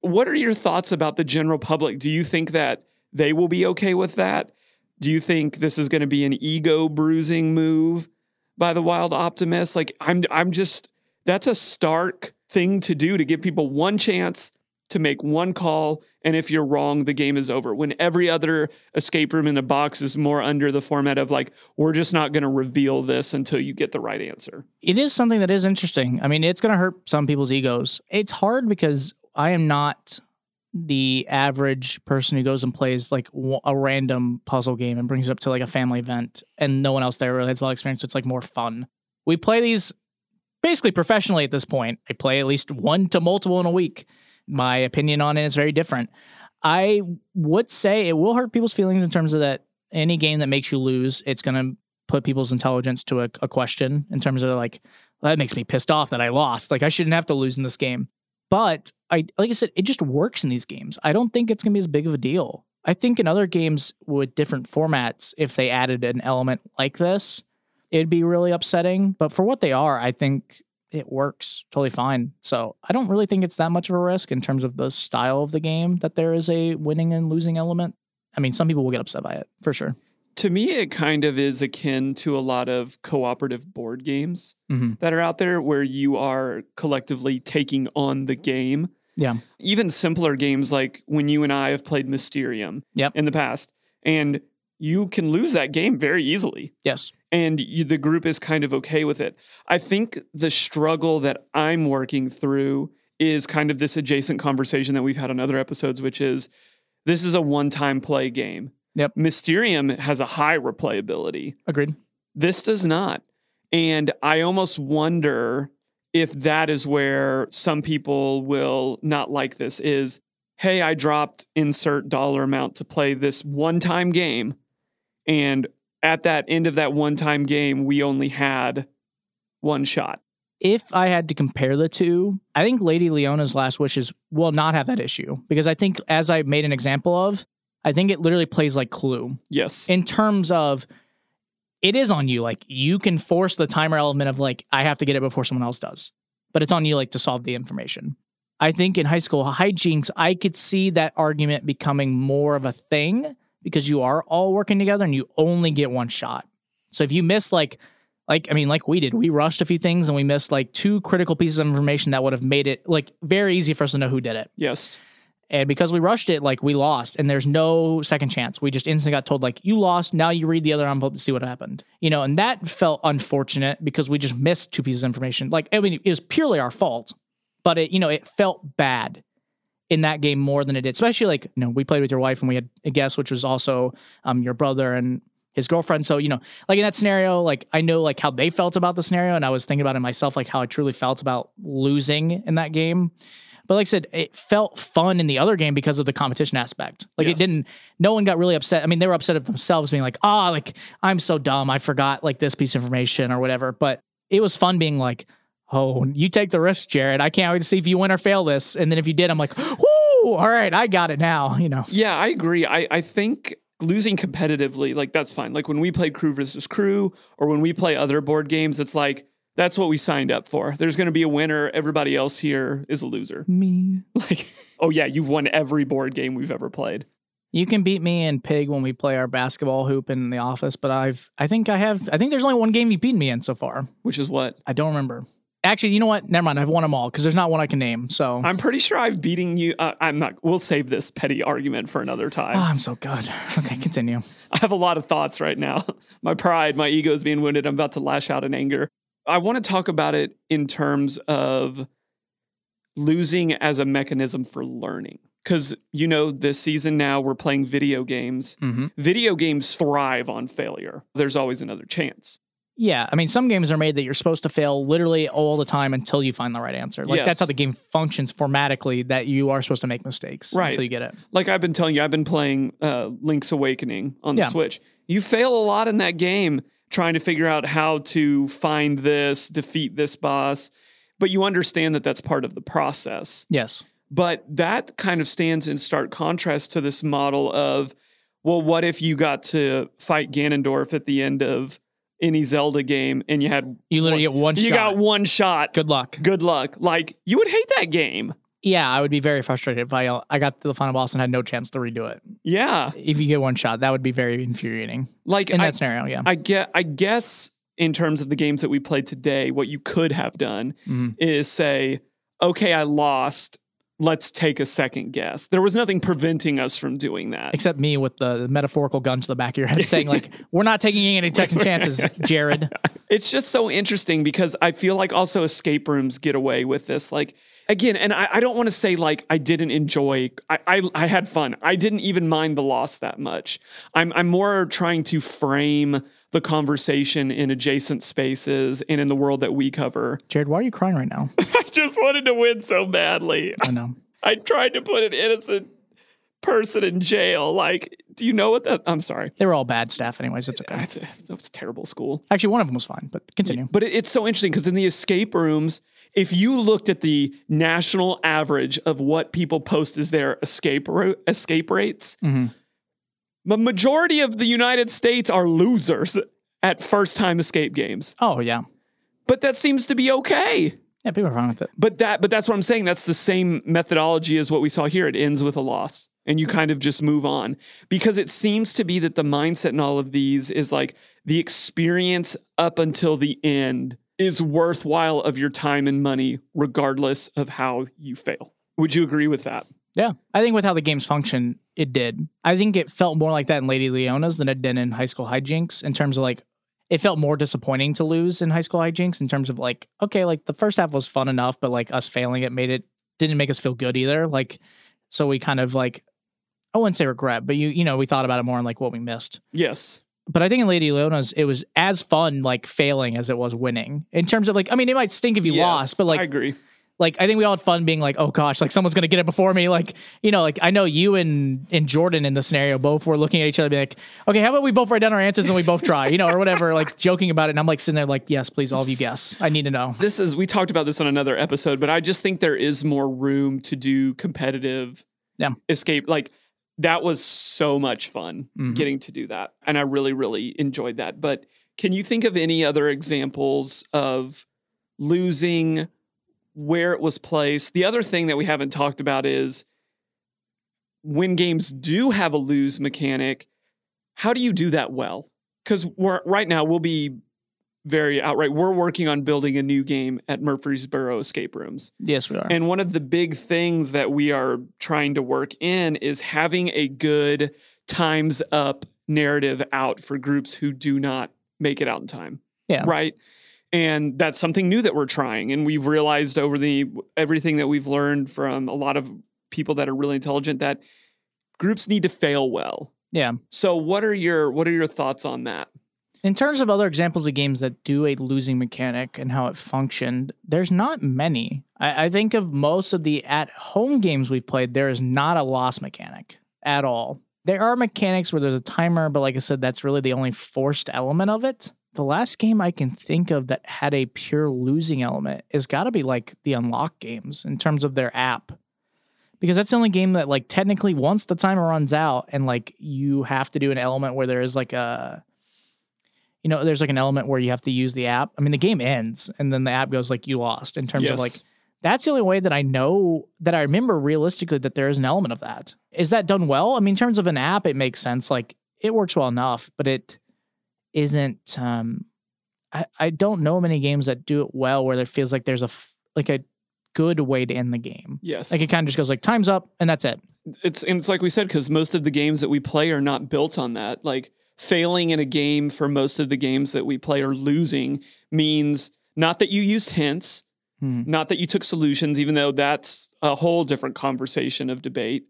what are your thoughts about the general public? Do you think that they will be okay with that? Do you think this is going to be an ego bruising move by the wild optimist? Like I'm I'm just that's a stark thing to do to give people one chance to make one call and if you're wrong the game is over. When every other escape room in the box is more under the format of like we're just not going to reveal this until you get the right answer. It is something that is interesting. I mean, it's going to hurt some people's egos. It's hard because I am not the average person who goes and plays like a random puzzle game and brings it up to like a family event and no one else there really has a lot of experience. So it's like more fun. We play these basically professionally at this point. I play at least one to multiple in a week. My opinion on it is very different. I would say it will hurt people's feelings in terms of that any game that makes you lose, it's going to put people's intelligence to a, a question in terms of like, well, that makes me pissed off that I lost. Like I shouldn't have to lose in this game. But I like I said, it just works in these games. I don't think it's gonna be as big of a deal. I think in other games with different formats, if they added an element like this, it'd be really upsetting. But for what they are, I think it works totally fine. So I don't really think it's that much of a risk in terms of the style of the game that there is a winning and losing element. I mean, some people will get upset by it for sure. To me it kind of is akin to a lot of cooperative board games Mm-hmm. that are out there where you are collectively taking on the game. Yeah. Even simpler games like when you and I have played Mysterium Yep. in the past, and you can lose that game very easily. Yes. And you, the group is kind of okay with it. I think the struggle that I'm working through is kind of this adjacent conversation that we've had on other episodes, which is this is a one time play game. Yep. Mysterium has a high replayability. Agreed. This does not. And I almost wonder if that is where some people will not like this is hey, I dropped insert dollar amount to play this one time game. And at that end of that one time game, we only had one shot. if I had to compare the two, I think Lady Leona's Last Wishes will not have that issue because I think, as I made an example of, I think it literally plays like Clue Yes. in terms of it is on you. Like you can force the timer element of like I have to get it before someone else does, but it's on you like to solve the information. I think in high school hijinks, I could see that argument becoming more of a thing because you are all working together and you only get one shot. So if you miss like like I mean like we did, we rushed a few things and we missed like two critical pieces of information that would have made it like very easy for us to know who did it. yes. And because we rushed it, like we lost, and there's no second chance. We just instantly got told, like, you lost. Now you read the other envelope to see what happened. You know, and that felt unfortunate because we just missed two pieces of information. Like, I mean, it was purely our fault, but it, you know, it felt bad in that game more than it did. Especially like, you know, we played with your wife and we had a guest, which was also um your brother and his girlfriend. So, you know, like in that scenario, like I know like how they felt about the scenario, and I was thinking about it myself, like how I truly felt about losing in that game. But like I said, it felt fun in the other game because of the competition aspect. Like Yes. it didn't. No one got really upset. I mean, they were upset at themselves, being like, "Ah, like I'm so dumb. I forgot like this piece of information or whatever." But it was fun being like, "Oh, you take the risk, Jared. I can't wait to see if you win or fail this." And then if you did, I'm like, "Whoo! All right, I got it now." You know. Yeah, I agree. I, I think losing competitively, like that's fine. Like when we play crew versus crew or when we play other board games, it's like that's what we signed up for. There's going to be a winner. Everybody else here is a loser. Me. Like, oh yeah, you've won every board game we've ever played. You can beat me and Pig when we play our basketball hoop in the office, but I've I think I have I think there's only one game you've beaten me in so far. Which is what? I don't remember. Actually, you know what? Never mind. I've won them all because there's not one I can name. So I'm pretty sure I've beating you. Uh, I'm not. We'll save this petty argument for another time. Oh, I'm so good. Okay, continue. I have a lot of thoughts right now. My pride, my ego is being wounded. I'm about to lash out in anger. I want to talk about it in terms of losing as a mechanism for learning. Because, you know, this season now we're playing video games. hmm Video games thrive on failure. There's always another chance. Yeah, I mean, some games are made that you're supposed to fail literally all the time until you find the right answer. Like Yes. that's how the game functions formatically. That you are supposed to make mistakes Right. until you get it. Like I've been telling you, I've been playing uh, Link's Awakening on the Yeah. Switch. You fail a lot in that game trying to figure out how to find this, defeat this boss, but you understand that that's part of the process. Yes. But that kind of stands in stark contrast to this model of, well, what if you got to fight Ganondorf at the end of any Zelda game and you had You literally get one shot. you shot. got one shot. Good luck. Good luck. Like you would hate that game. Yeah, I would be very frustrated if I I got to the final boss and had no chance to redo it. Yeah. If you get one shot, that would be very infuriating Like in I, that scenario. Yeah. I get I guess in terms of the games that we played today, what you could have done Mhm. is say, okay, I lost. Let's take a second guess. There was nothing preventing us from doing that. Except me with the, the metaphorical gun to the back of your head, saying like, "We're not taking any second chances, Jared." It's just so interesting because I feel like also escape rooms get away with this. Like again, and I, I don't want to say like I didn't enjoy. I, I I had fun. I didn't even mind the loss that much. I'm I'm more trying to frame the conversation in adjacent spaces and in the world that we cover. Jared, why are you crying right now? I just wanted to win so badly. I know. I tried to put an innocent person in jail. Like, do you know what that? I'm sorry. They were all bad staff, anyways. It's okay. That's a, that was terrible school. Actually, one of them was fine, but continue. But it, it's so interesting because in the escape rooms, if you looked at the national average of what people post as their escape ro- escape rates, Mhm. the majority of the United States are losers at first time escape games. Oh yeah, But that seems to be okay. yeah. People are fine with it. But that but that's what I'm saying. That's the same methodology as what we saw here. It ends with a loss. And you kind of just move on. Because it seems to be that the mindset in all of these is like the experience up until the end is worthwhile of your time and money, regardless of how you fail. Would you agree with that? Yeah, I think with how the games function, it did. I think it felt more like that in Lady Leona's than it did in High School Hijinks. In terms of like, it felt more disappointing to lose in High School Hijinks. In terms of like, okay, like the first half was fun enough, but like us failing it made it didn't make us feel good either. Like, so we kind of like, I wouldn't say regret, but you you know we thought about it more and like what we missed. Yes. But I think in Lady Leona's, it was as fun like failing as it was winning. In terms of like, I mean, it might stink if you Yes, lost, but like I agree. like I think we all had fun being like, oh gosh, like someone's gonna get it before me. Like, you know, like I know you and and Jordan in the scenario both were looking at each other, be like, okay, how about we both write down our answers and we both try, you know, or whatever, like joking about it. And I'm like sitting there like, yes, please, all of you guess. I need to know. This is we talked about this on another episode, but I just think there is more room to do competitive Yeah. escape. Like that was so much fun Mhm. getting to do that. And I really, really enjoyed that. But can you think of any other examples of losing where it was placed? The other thing that we haven't talked about is when games do have a lose mechanic, how do you do that well? Because right now we'll be very outright. We're working on building a new game at Murfreesboro Escape Rooms. Yes, we are. And one of the big things that we are trying to work in is having a good times up narrative out for groups who do not make it out in time. Yeah. Right. And that's something new that we're trying. And we've realized over the everything that we've learned from a lot of people that are really intelligent that groups need to fail well. yeah. So what are your what are your thoughts on that? In terms of other examples of games that do a losing mechanic and how it functioned, there's not many. I, I think of most of the at home games we've played, there is not a loss mechanic at all. There are mechanics where there's a timer, but like I said, that's really the only forced element of it. The last game I can think of that had a pure losing element is got to be like the unlock games in terms of their app. Because that's the only game that like technically once the timer runs out and like you have to do an element where there is like a you know, there's like an element where you have to use the app. I mean, the game ends and then the app goes like you lost in terms of like that's the only way that I know that I remember realistically that there is an element of that. Is that done well? I mean, in terms of an app, it makes sense. Like it works well enough, but it isn't um I, I don't know many games that do it well where it feels like there's a f- like a good way to end the game. Yes. Like it kind of just goes like time's up and that's it. it's and it's like we said because most of the games that we play are not built on that like failing in a game for most of the games that we play or losing means not that you used hints Hmm. not that you took solutions even though that's a whole different conversation of debate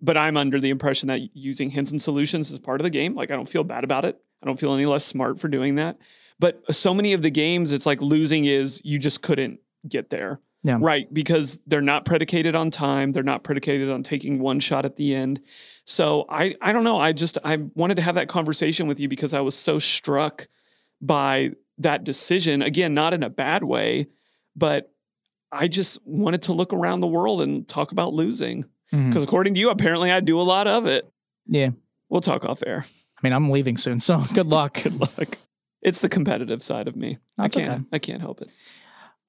but i'm under the impression that using hints and solutions is part of the game. Like i don't feel bad about it. I don't feel any less smart for doing that. But so many of the games it's like losing is you just couldn't get there. Yeah. right because they're not predicated on time. They're not predicated on taking one shot at the end so i i don't know. I just i wanted to have that conversation with you because i was so struck by that decision. Again not in a bad way but i just wanted to look around the world and talk about losing. Mm-hmm. Because according to you apparently i do a lot of it. Yeah. we'll talk off air. I mean, I'm leaving soon, so good luck. good luck. It's the competitive side of me. That's i can't okay. i can't help it.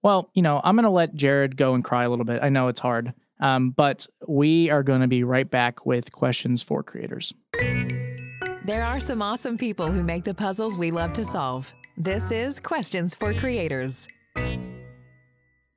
Well, you know, I'm going to let Jared go and cry a little bit. I know it's hard, um, but we are going to be right back with questions for creators. There are some awesome people who make the puzzles we love to solve. This is Questions for Creators.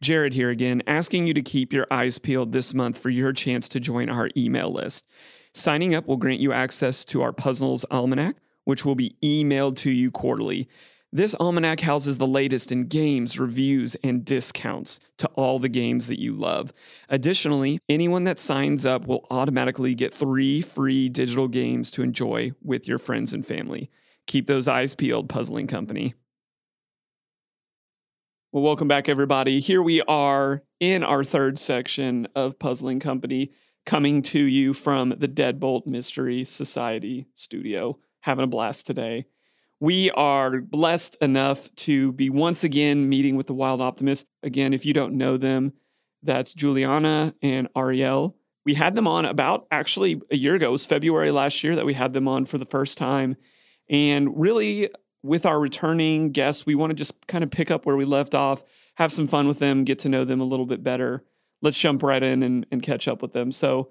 Jared here again, asking you to keep your eyes peeled this month for your chance to join our email list. Signing up will grant you access to our Puzzles Almanac, which will be emailed to you quarterly. This almanac houses the latest in games, reviews, and discounts to all the games that you love. Additionally, anyone that signs up will automatically get three free digital games to enjoy with your friends and family. Keep those eyes peeled, Puzzling Company. Well, welcome back, everybody. Here we are in our third section of Puzzling Company, coming to you from the Deadbolt Mystery Society studio. Having a blast today. We are blessed enough to be once again meeting with the Wild Optimist. Again, if you don't know them, that's Juliana and Ariel. We had them on about actually a year ago. It was February last year that we had them on for the first time. And really, with our returning guests, we want to just kind of pick up where we left off, have some fun with them, get to know them a little bit better. Let's jump right in and, and catch up with them. So,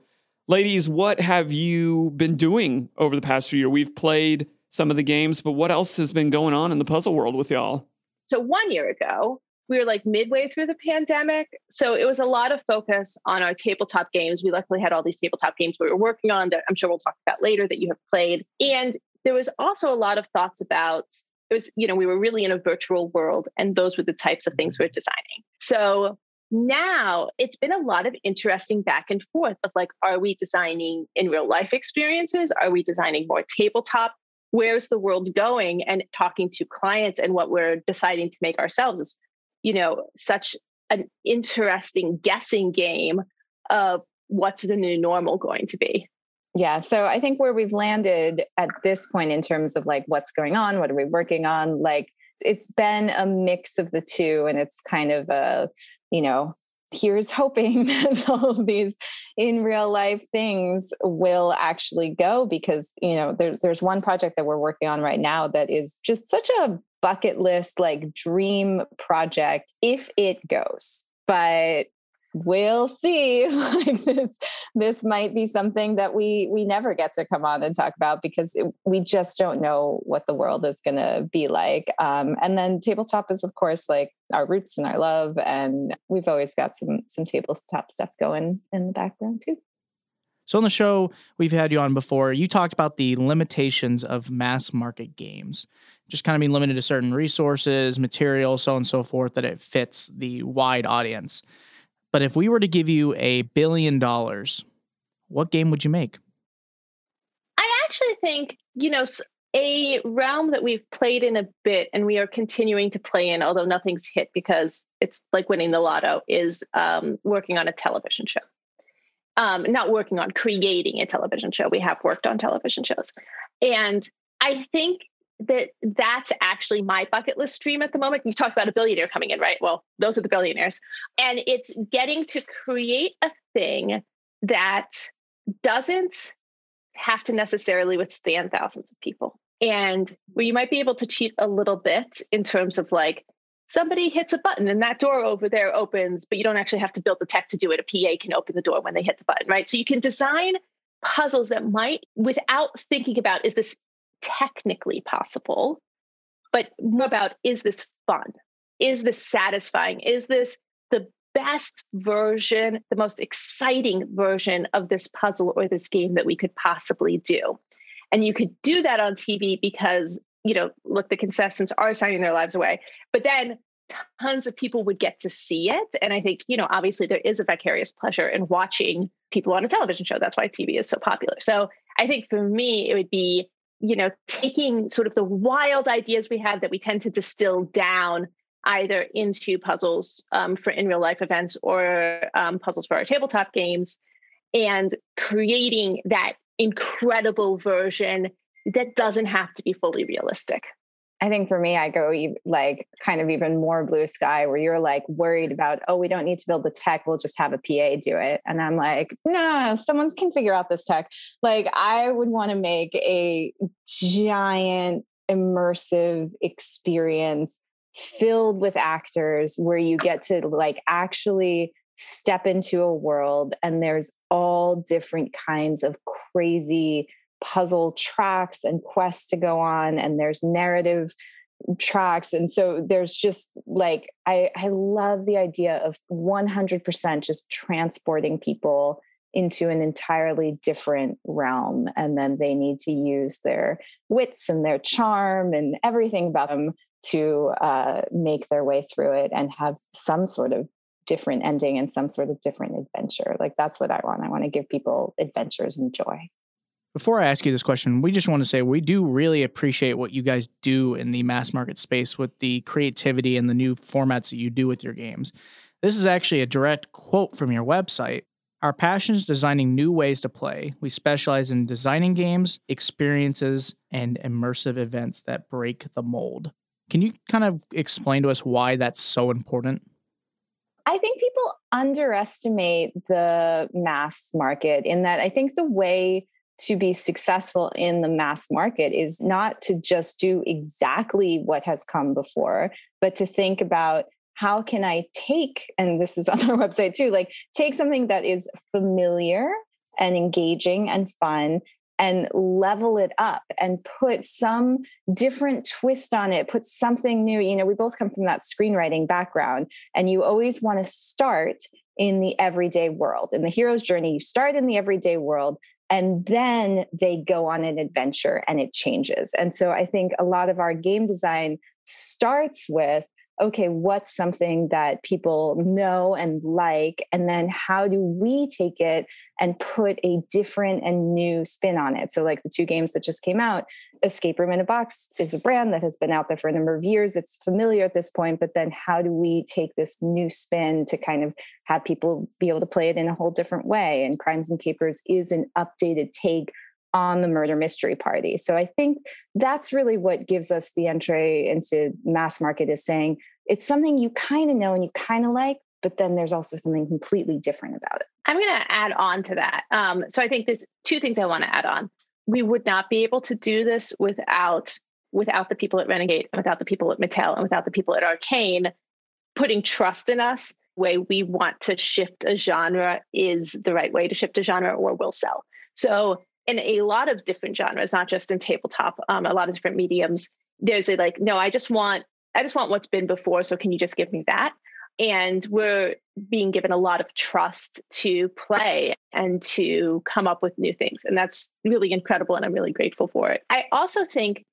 ladies, what have you been doing over the past few years? We've played some of the games, but what else has been going on in the puzzle world with y'all? So one year ago, we were like midway through the pandemic. So it was a lot of focus on our tabletop games. We luckily had all these tabletop games we were working on that I'm sure we'll talk about later that you have played. And there was also a lot of thoughts about it was, you know, we were really in a virtual world and those were the types of things mm-hmm. we we're designing. So now it's been a lot of interesting back and forth of like, are we designing in real life experiences? Are we designing more tabletop? Where's the world going? And talking to clients and what we're deciding to make ourselves is, you know, such an interesting guessing game of what's the new normal going to be. Yeah. So I think where we've landed at this point in terms of like what's going on, what are we working on, like it's been a mix of the two. And it's kind of a, you know, here's hoping that all of these in real life things will actually go because, you know, there's there's one project that we're working on right now that is just such a bucket list, like dream project if it goes. But we'll see like this this might be something that we we never get to come on and talk about because it, we just don't know what the world is going to be like um, and then tabletop is of course like our roots and our love and we've always got some some tabletop stuff going in the background too So on the show, we've had you on before. You talked about the limitations of mass market games, just kind of being limited to certain resources, material, so on and so forth, that it fits the wide audience. But if we were to give you a billion dollars, what game would you make? I actually think, you know, a realm that we've played in a bit and we are continuing to play in, although nothing's hit because it's like winning the lotto, is um, working on a television show. Um, not working on creating a television show. We have worked on television shows. And I think that that's actually my bucket list dream at the moment. You talk about a billionaire coming in, right? Well, those are the billionaires. And it's getting to create a thing that doesn't have to necessarily withstand thousands of people. And where you might be able to cheat a little bit in terms of like somebody hits a button and that door over there opens, but you don't actually have to build the tech to do it. A PA can open the door when they hit the button, right? So you can design puzzles that might, without thinking about, is this technically possible? but more about is this fun? Is this satisfying? Is this the best version, the most exciting version of this puzzle or this game that we could possibly do? And you could do that on TV because, you know, look, the contestants are signing their lives away. But then tons of people would get to see it. And I think, you know, obviously there is a vicarious pleasure in watching people on a television show. That's why TV is so popular. So I think for me, it would be, you know, taking sort of the wild ideas we had that we tend to distill down either into puzzles um, for in real life events or um, puzzles for our tabletop games and creating that incredible version that doesn't have to be fully realistic. I think for me, I go like kind of even more blue sky where you're like worried about, oh, we don't need to build the tech. We'll just have a PA do it. And I'm like, no, someone can figure out this tech. Like, I would want to make a giant immersive experience filled with actors where you get to like actually step into a world and there's all different kinds of crazy puzzle tracks and quests to go on and there's narrative tracks and so there's just like i i love the idea of 100% just transporting people into an entirely different realm and then they need to use their wits and their charm and everything about them to uh, make their way through it and have some sort of different ending and some sort of different adventure like that's what i want i want to give people adventures and joy before I ask you this question, we just want to say we do really appreciate what you guys do in the mass market space with the creativity and the new formats that you do with your games. This is actually a direct quote from your website. Our passion is designing new ways to play. We specialize in designing games, experiences, and immersive events that break the mold. Can you kind of explain to us why that's so important? I think people underestimate the mass market in that I think the way to be successful in the mass market is not to just do exactly what has come before, but to think about how can I take, and this is on our website too, like take something that is familiar and engaging and fun and level it up and put some different twist on it, put something new. You know, we both come from that screenwriting background, and you always want to start in the everyday world. In the hero's journey, you start in the everyday world, and then they go on an adventure and it changes. And so I think a lot of our game design starts with okay, what's something that people know and like? And then how do we take it and put a different and new spin on it? So, like the two games that just came out, Escape Room in a Box is a brand that has been out there for a number of years. It's familiar at this point, but then how do we take this new spin to kind of have people be able to play it in a whole different way? And Crimes and Capers is an updated take on the murder mystery party. So I think that's really what gives us the entree into mass market is saying it's something you kind of know and you kind of like, but then there's also something completely different about it. I'm going to add on to that. Um, so I think there's two things I want to add on. We would not be able to do this without without the people at Renegade, without the people at Mattel, and without the people at Arcane putting trust in us. Way we want to shift a genre is the right way to shift a genre, or will sell. So in a lot of different genres, not just in tabletop, um, a lot of different mediums. There's a like, no, I just want, I just want what's been before. So can you just give me that? And we're being given a lot of trust to play and to come up with new things. And that's really incredible. And I'm really grateful for it. I also think,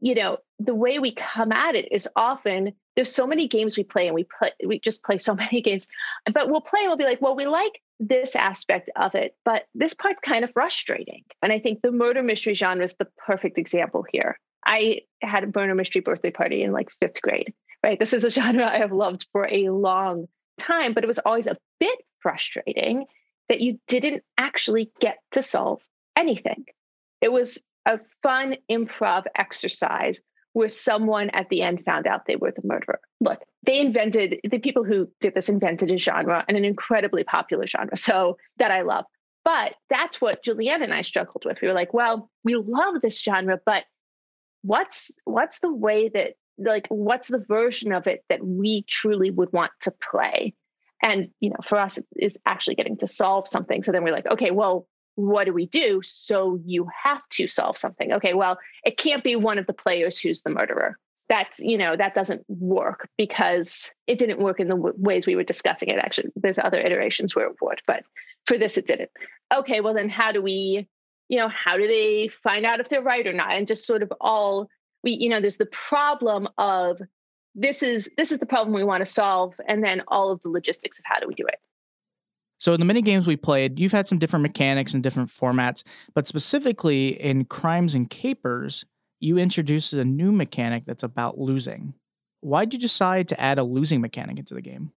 you know, the way we come at it is often there's so many games we play and we play, we just play so many games, but we'll play and we'll be like, well, we like this aspect of it, but this part's kind of frustrating. And I think the murder mystery genre is the perfect example here. I had a murder mystery birthday party in like fifth grade, right? This is a genre I have loved for a long time, but it was always a bit frustrating that you didn't actually get to solve anything. It was a fun improv exercise where someone at the end found out they were the murderer. Look, they invented the people who did this invented a genre and an incredibly popular genre. So that I love. But that's what Juliana and I struggled with. We were like, well, we love this genre, but what's what's the way that like what's the version of it that we truly would want to play? And you know, for us, it is actually getting to solve something. So then we're like, okay, well, what do we do? So you have to solve something. Okay, well, it can't be one of the players who's the murderer. that's you know that doesn't work because it didn't work in the w- ways we were discussing it actually there's other iterations where it would but for this it didn't okay well then how do we you know how do they find out if they're right or not and just sort of all we you know there's the problem of this is this is the problem we want to solve and then all of the logistics of how do we do it so in the many games we played, you've had some different mechanics and different formats, but specifically in Crimes and Capers, you introduced a new mechanic that's about losing. why did you decide to add a losing mechanic into the game?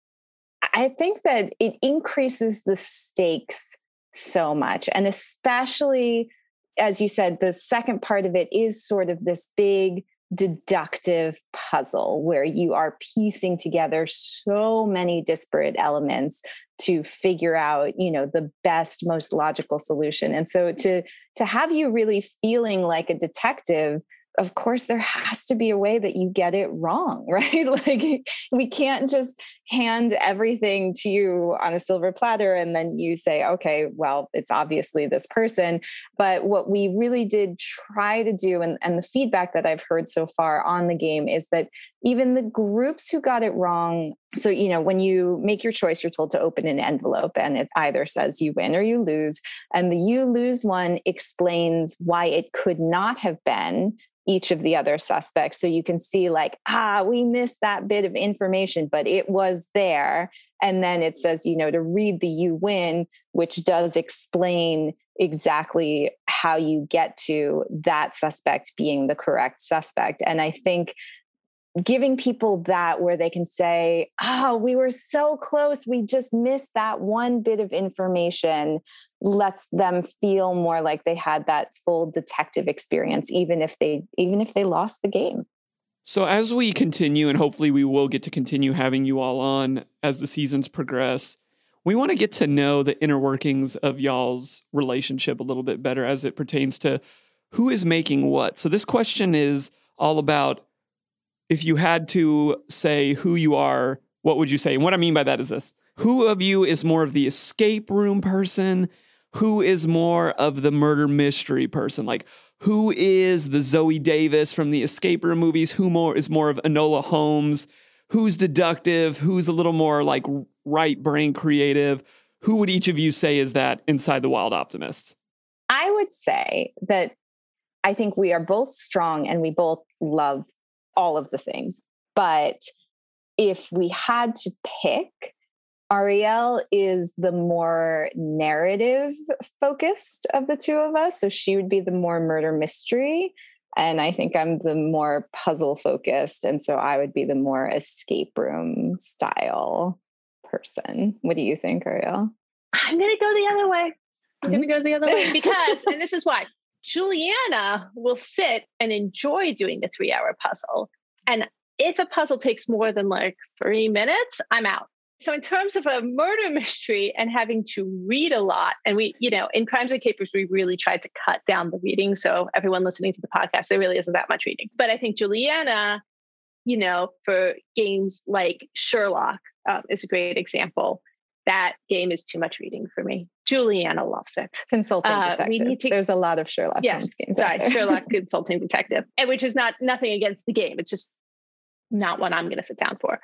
I think that it increases the stakes so much. And especially, as you said, the second part of it is sort of this big deductive puzzle where you are piecing together so many disparate elements to figure out you know the best most logical solution. And so to to have you really feeling like a detective of course there has to be a way that you get it wrong right? Like we can't just hand everything to you on a silver platter and then you say okay well it's obviously this person. But what we really did try to do and, and the feedback that i've heard so far on the game is that even the groups who got it wrong so you know when you make your choice you're told to open an envelope and it either says you win or you lose and the you lose one explains why it could not have been each of the other suspects. So you can see, like, ah, we missed that bit of information, but it was there. And then it says, you know, to read the you win, which does explain exactly how you get to that suspect being the correct suspect. And I think giving people that where they can say, oh, we were so close, we just missed that one bit of information lets them feel more like they had that full detective experience even if they even if they lost the game. So as we continue and hopefully we will get to continue having you all on as the seasons progress we want to get to know the inner workings of y'all's relationship a little bit better as it pertains to who is making what. So this question is all about if you had to say who you are what would you say and what i mean by that is this who of you is more of the escape room person who is more of the murder mystery person? Like, who is the Zoey Davis from the escape room movies? Who more is more of Enola Holmes? Who's deductive? Who's a little more like right brain creative? Who would each of you say is that inside the Wild Optimists? I would say that I think we are both strong and we both love all of the things. But if we had to pick, Ariel is the more narrative focused of the two of us. So she would be the more murder mystery. And I think I'm the more puzzle focused. And so I would be the more escape room style person. What do you think, Ariel? I'm going to go the other way. I'm going to go the other way because, and this is why Juliana will sit and enjoy doing the three hour puzzle. And if a puzzle takes more than like three minutes, I'm out. So, in terms of a murder mystery and having to read a lot, and we, you know, in Crimes and Capers, we really tried to cut down the reading. So, everyone listening to the podcast, there really isn't that much reading. But I think Juliana, you know, for games like Sherlock um, is a great example. That game is too much reading for me. Juliana loves it. Consulting uh, detective. We need to, There's a lot of Sherlock yes, Holmes games. Sorry, Sherlock Consulting Detective, and which is not nothing against the game. It's just not what I'm going to sit down for.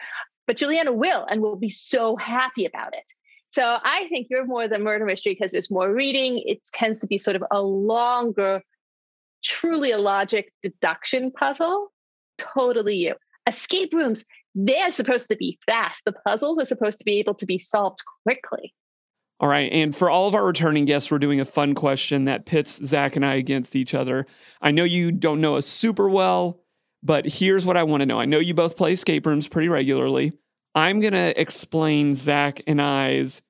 But Juliana will and will be so happy about it. So I think you're more the murder mystery because there's more reading. It tends to be sort of a longer, truly a logic deduction puzzle. Totally you. Escape rooms, they're supposed to be fast. The puzzles are supposed to be able to be solved quickly. All right. And for all of our returning guests, we're doing a fun question that pits Zach and I against each other. I know you don't know us super well, but here's what I want to know. I know you both play escape rooms pretty regularly. I'm going to explain Zach and I's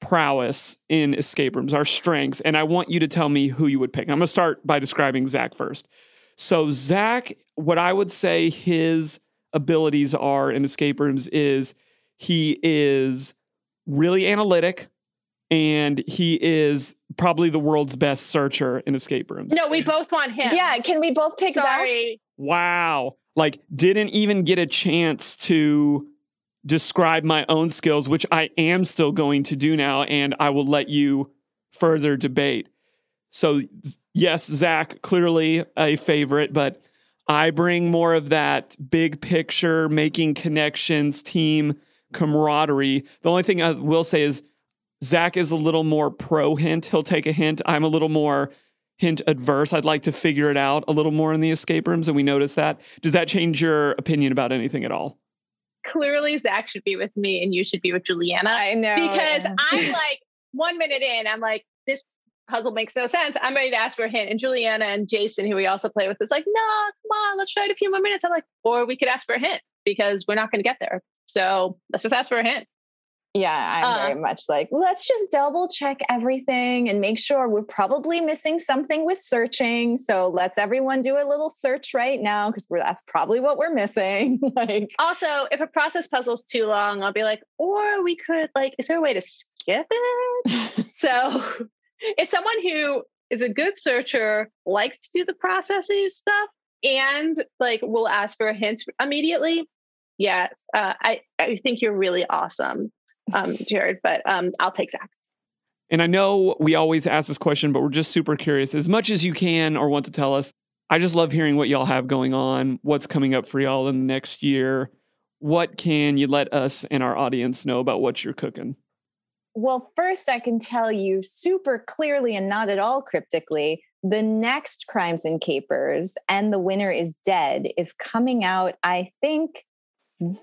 prowess in escape rooms, our strengths, and I want you to tell me who you would pick. I'm going to start by describing Zach first. So, Zach, what I would say his abilities are in escape rooms is he is really analytic and he is probably the world's best searcher in escape rooms. No, we both want him. Yeah, can we both pick Sorry. Zach? Wow. Like, didn't even get a chance to describe my own skills, which I am still going to do now, and I will let you further debate. So, yes, Zach, clearly a favorite, but I bring more of that big picture, making connections, team camaraderie. The only thing I will say is Zach is a little more pro hint. He'll take a hint. I'm a little more hint adverse. I'd like to figure it out a little more in the escape rooms, and we notice that. Does that change your opinion about anything at all? Clearly, Zach should be with me, and you should be with Juliana. I know. because I'm like one minute in, I'm like, this puzzle makes no sense. I'm ready to ask for a hint. And Juliana and Jason, who we also play with, is like, no, come on, let's try it a few more minutes. I'm like, or we could ask for a hint because we're not going to get there. So let's just ask for a hint. Yeah, I'm Uh, very much like, let's just double check everything and make sure we're probably missing something with searching. So let's everyone do a little search right now because that's probably what we're missing. like, Also, if a process puzzle's too long, I'll be like, or we could like, is there a way to skip it? so if someone who is a good searcher likes to do the processing stuff and like will ask for a hint immediately, yeah, uh, I, I think you're really awesome, um, Jared, but um, I'll take Zach. And I know we always ask this question, but we're just super curious. As much as you can or want to tell us, I just love hearing what y'all have going on, what's coming up for y'all in the next year. What can you let us and our audience know about what you're cooking? Well, first, I can tell you super clearly and not at all cryptically the next Crimes and Capers and The Winner is Dead is coming out, I think,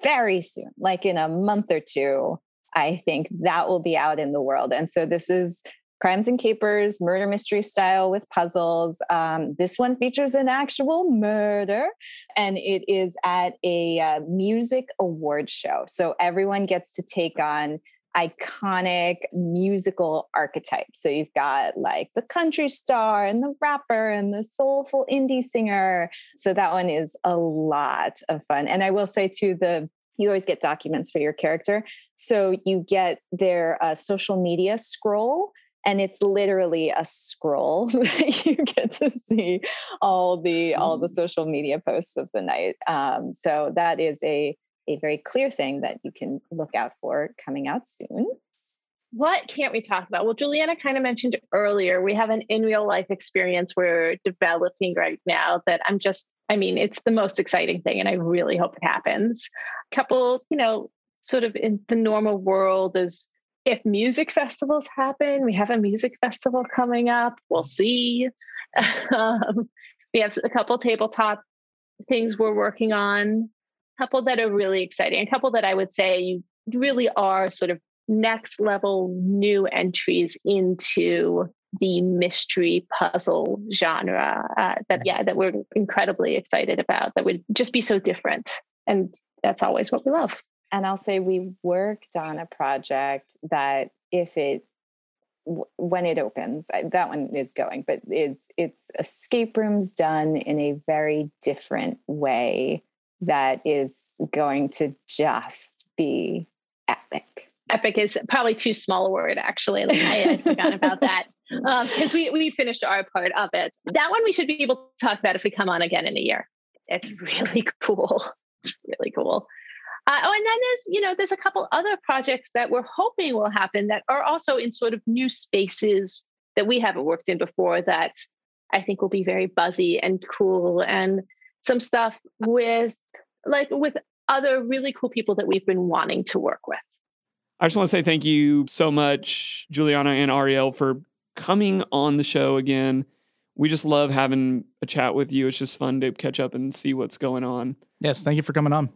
very soon, like in a month or two. I think that will be out in the world. And so this is Crimes and Capers, murder mystery style with puzzles. Um, this one features an actual murder, and it is at a uh, music award show. So everyone gets to take on iconic musical archetypes. So you've got like the country star and the rapper and the soulful indie singer. So that one is a lot of fun. And I will say too, the you always get documents for your character. So you get their uh, social media scroll and it's literally a scroll you get to see all the all the social media posts of the night um, so that is a a very clear thing that you can look out for coming out soon What can't we talk about? Well, Juliana kind of mentioned earlier, we have an in real life experience we're developing right now that I'm just, I mean, it's the most exciting thing, and I really hope it happens. A couple, you know, sort of in the normal world is if music festivals happen, we have a music festival coming up. We'll see. um, we have a couple tabletop things we're working on, couple that are really exciting, a couple that I would say you really are sort of next level new entries into the mystery puzzle genre uh, that yeah. that we're incredibly excited about that would just be so different. And that's always what we love. And I'll say we worked on a project that if it w- when it opens that one is going but it's it's escape rooms done in a very different way that is going to just be epic. Epic is probably too small a word actually. Like i had forgotten about that. Because we we finished our part of it. That one we should be able to talk about if we come on again in a year. It's really cool. It's really cool. Uh, oh, and then there's, you know, there's a couple other projects that we're hoping will happen that are also in sort of new spaces that we haven't worked in before that I think will be very buzzy and cool and some stuff with like with other really cool people that we've been wanting to work with. I just want to say thank you so much, Juliana and Ariel, for coming on the show again. We just love having a chat with you. It's just fun to catch up and see what's going on. Yes, thank you for coming on.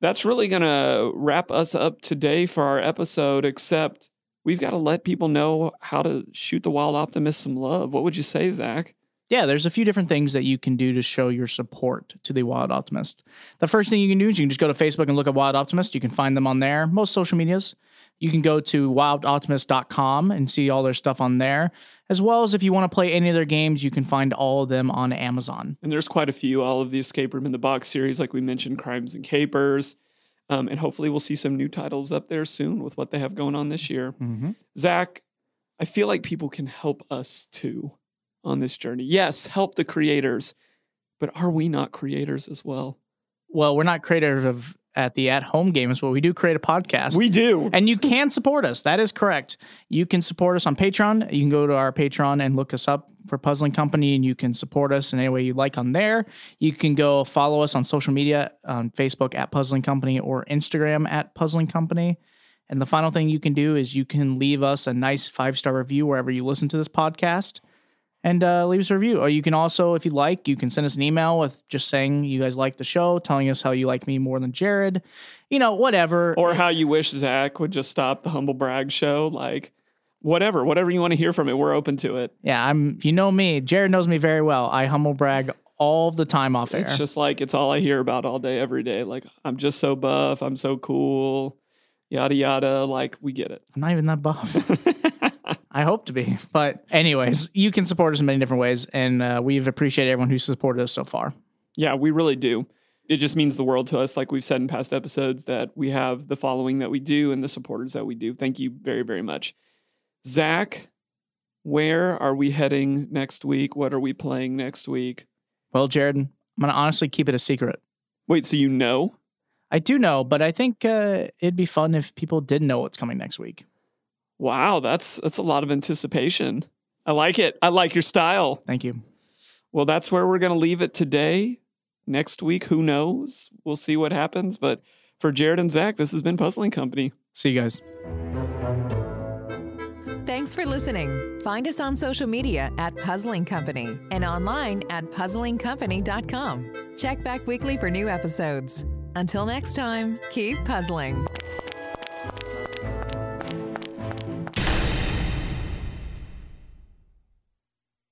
That's really going to wrap us up today for our episode, except we've got to let people know how to shoot the Wild Optimist some love. What would you say, Zach? Yeah, there's a few different things that you can do to show your support to the Wild Optimist. The first thing you can do is you can just go to Facebook and look at Wild Optimist. You can find them on there, most social medias. You can go to wildoptimist.com and see all their stuff on there, as well as if you want to play any of their games, you can find all of them on Amazon. And there's quite a few, all of the Escape Room in the Box series, like we mentioned, Crimes and Capers. Um, and hopefully we'll see some new titles up there soon with what they have going on this year. Mm-hmm. Zach, I feel like people can help us too on this journey. Yes, help the creators, but are we not creators as well? Well, we're not creators of at the At Home Games, but we do create a podcast. We do. and you can support us. That is correct. You can support us on Patreon. You can go to our Patreon and look us up for Puzzling Company, and you can support us in any way you like on there. You can go follow us on social media on Facebook at Puzzling Company or Instagram at Puzzling Company. And the final thing you can do is you can leave us a nice five star review wherever you listen to this podcast and uh, leave us a review. Or you can also, if you like, you can send us an email with just saying you guys like the show, telling us how you like me more than Jared, you know, whatever. Or how you wish Zach would just stop the humble brag show. Like, whatever, whatever you want to hear from it, we're open to it. yeah, I'm. If you know me, Jared knows me very well. I humble brag all the time off air. It's just like it's all I hear about all day, every day. Like, I'm just so buff. I'm so cool. Yada yada. Like, we get it. I'm not even that buff. I hope to be. But anyways, you can support us in many different ways, and uh, we've appreciated everyone who's supported us so far. Yeah, we really do. It just means the world to us, like we've said in past episodes, that we have the following that we do and the supporters that we do. Thank you very, very much. Zach, where are we heading next week? What are we playing next week? Well, Jared, I'm gonna honestly keep it a secret. Wait, so you know? I do know, but I think uh, it'd be fun if people didn't know what's coming next week. Wow, that's that's a lot of anticipation. I like it. I like your style. Thank you. Well, that's where we're going to leave it today. Next week, who knows? We'll see what happens. But for Jared and Zach, this has been Puzzling Company. See you guys. Thanks for listening. Find us on social media at Puzzling Company and online at puzzlingcompany.com. Check back weekly for new episodes. Until next time, keep puzzling.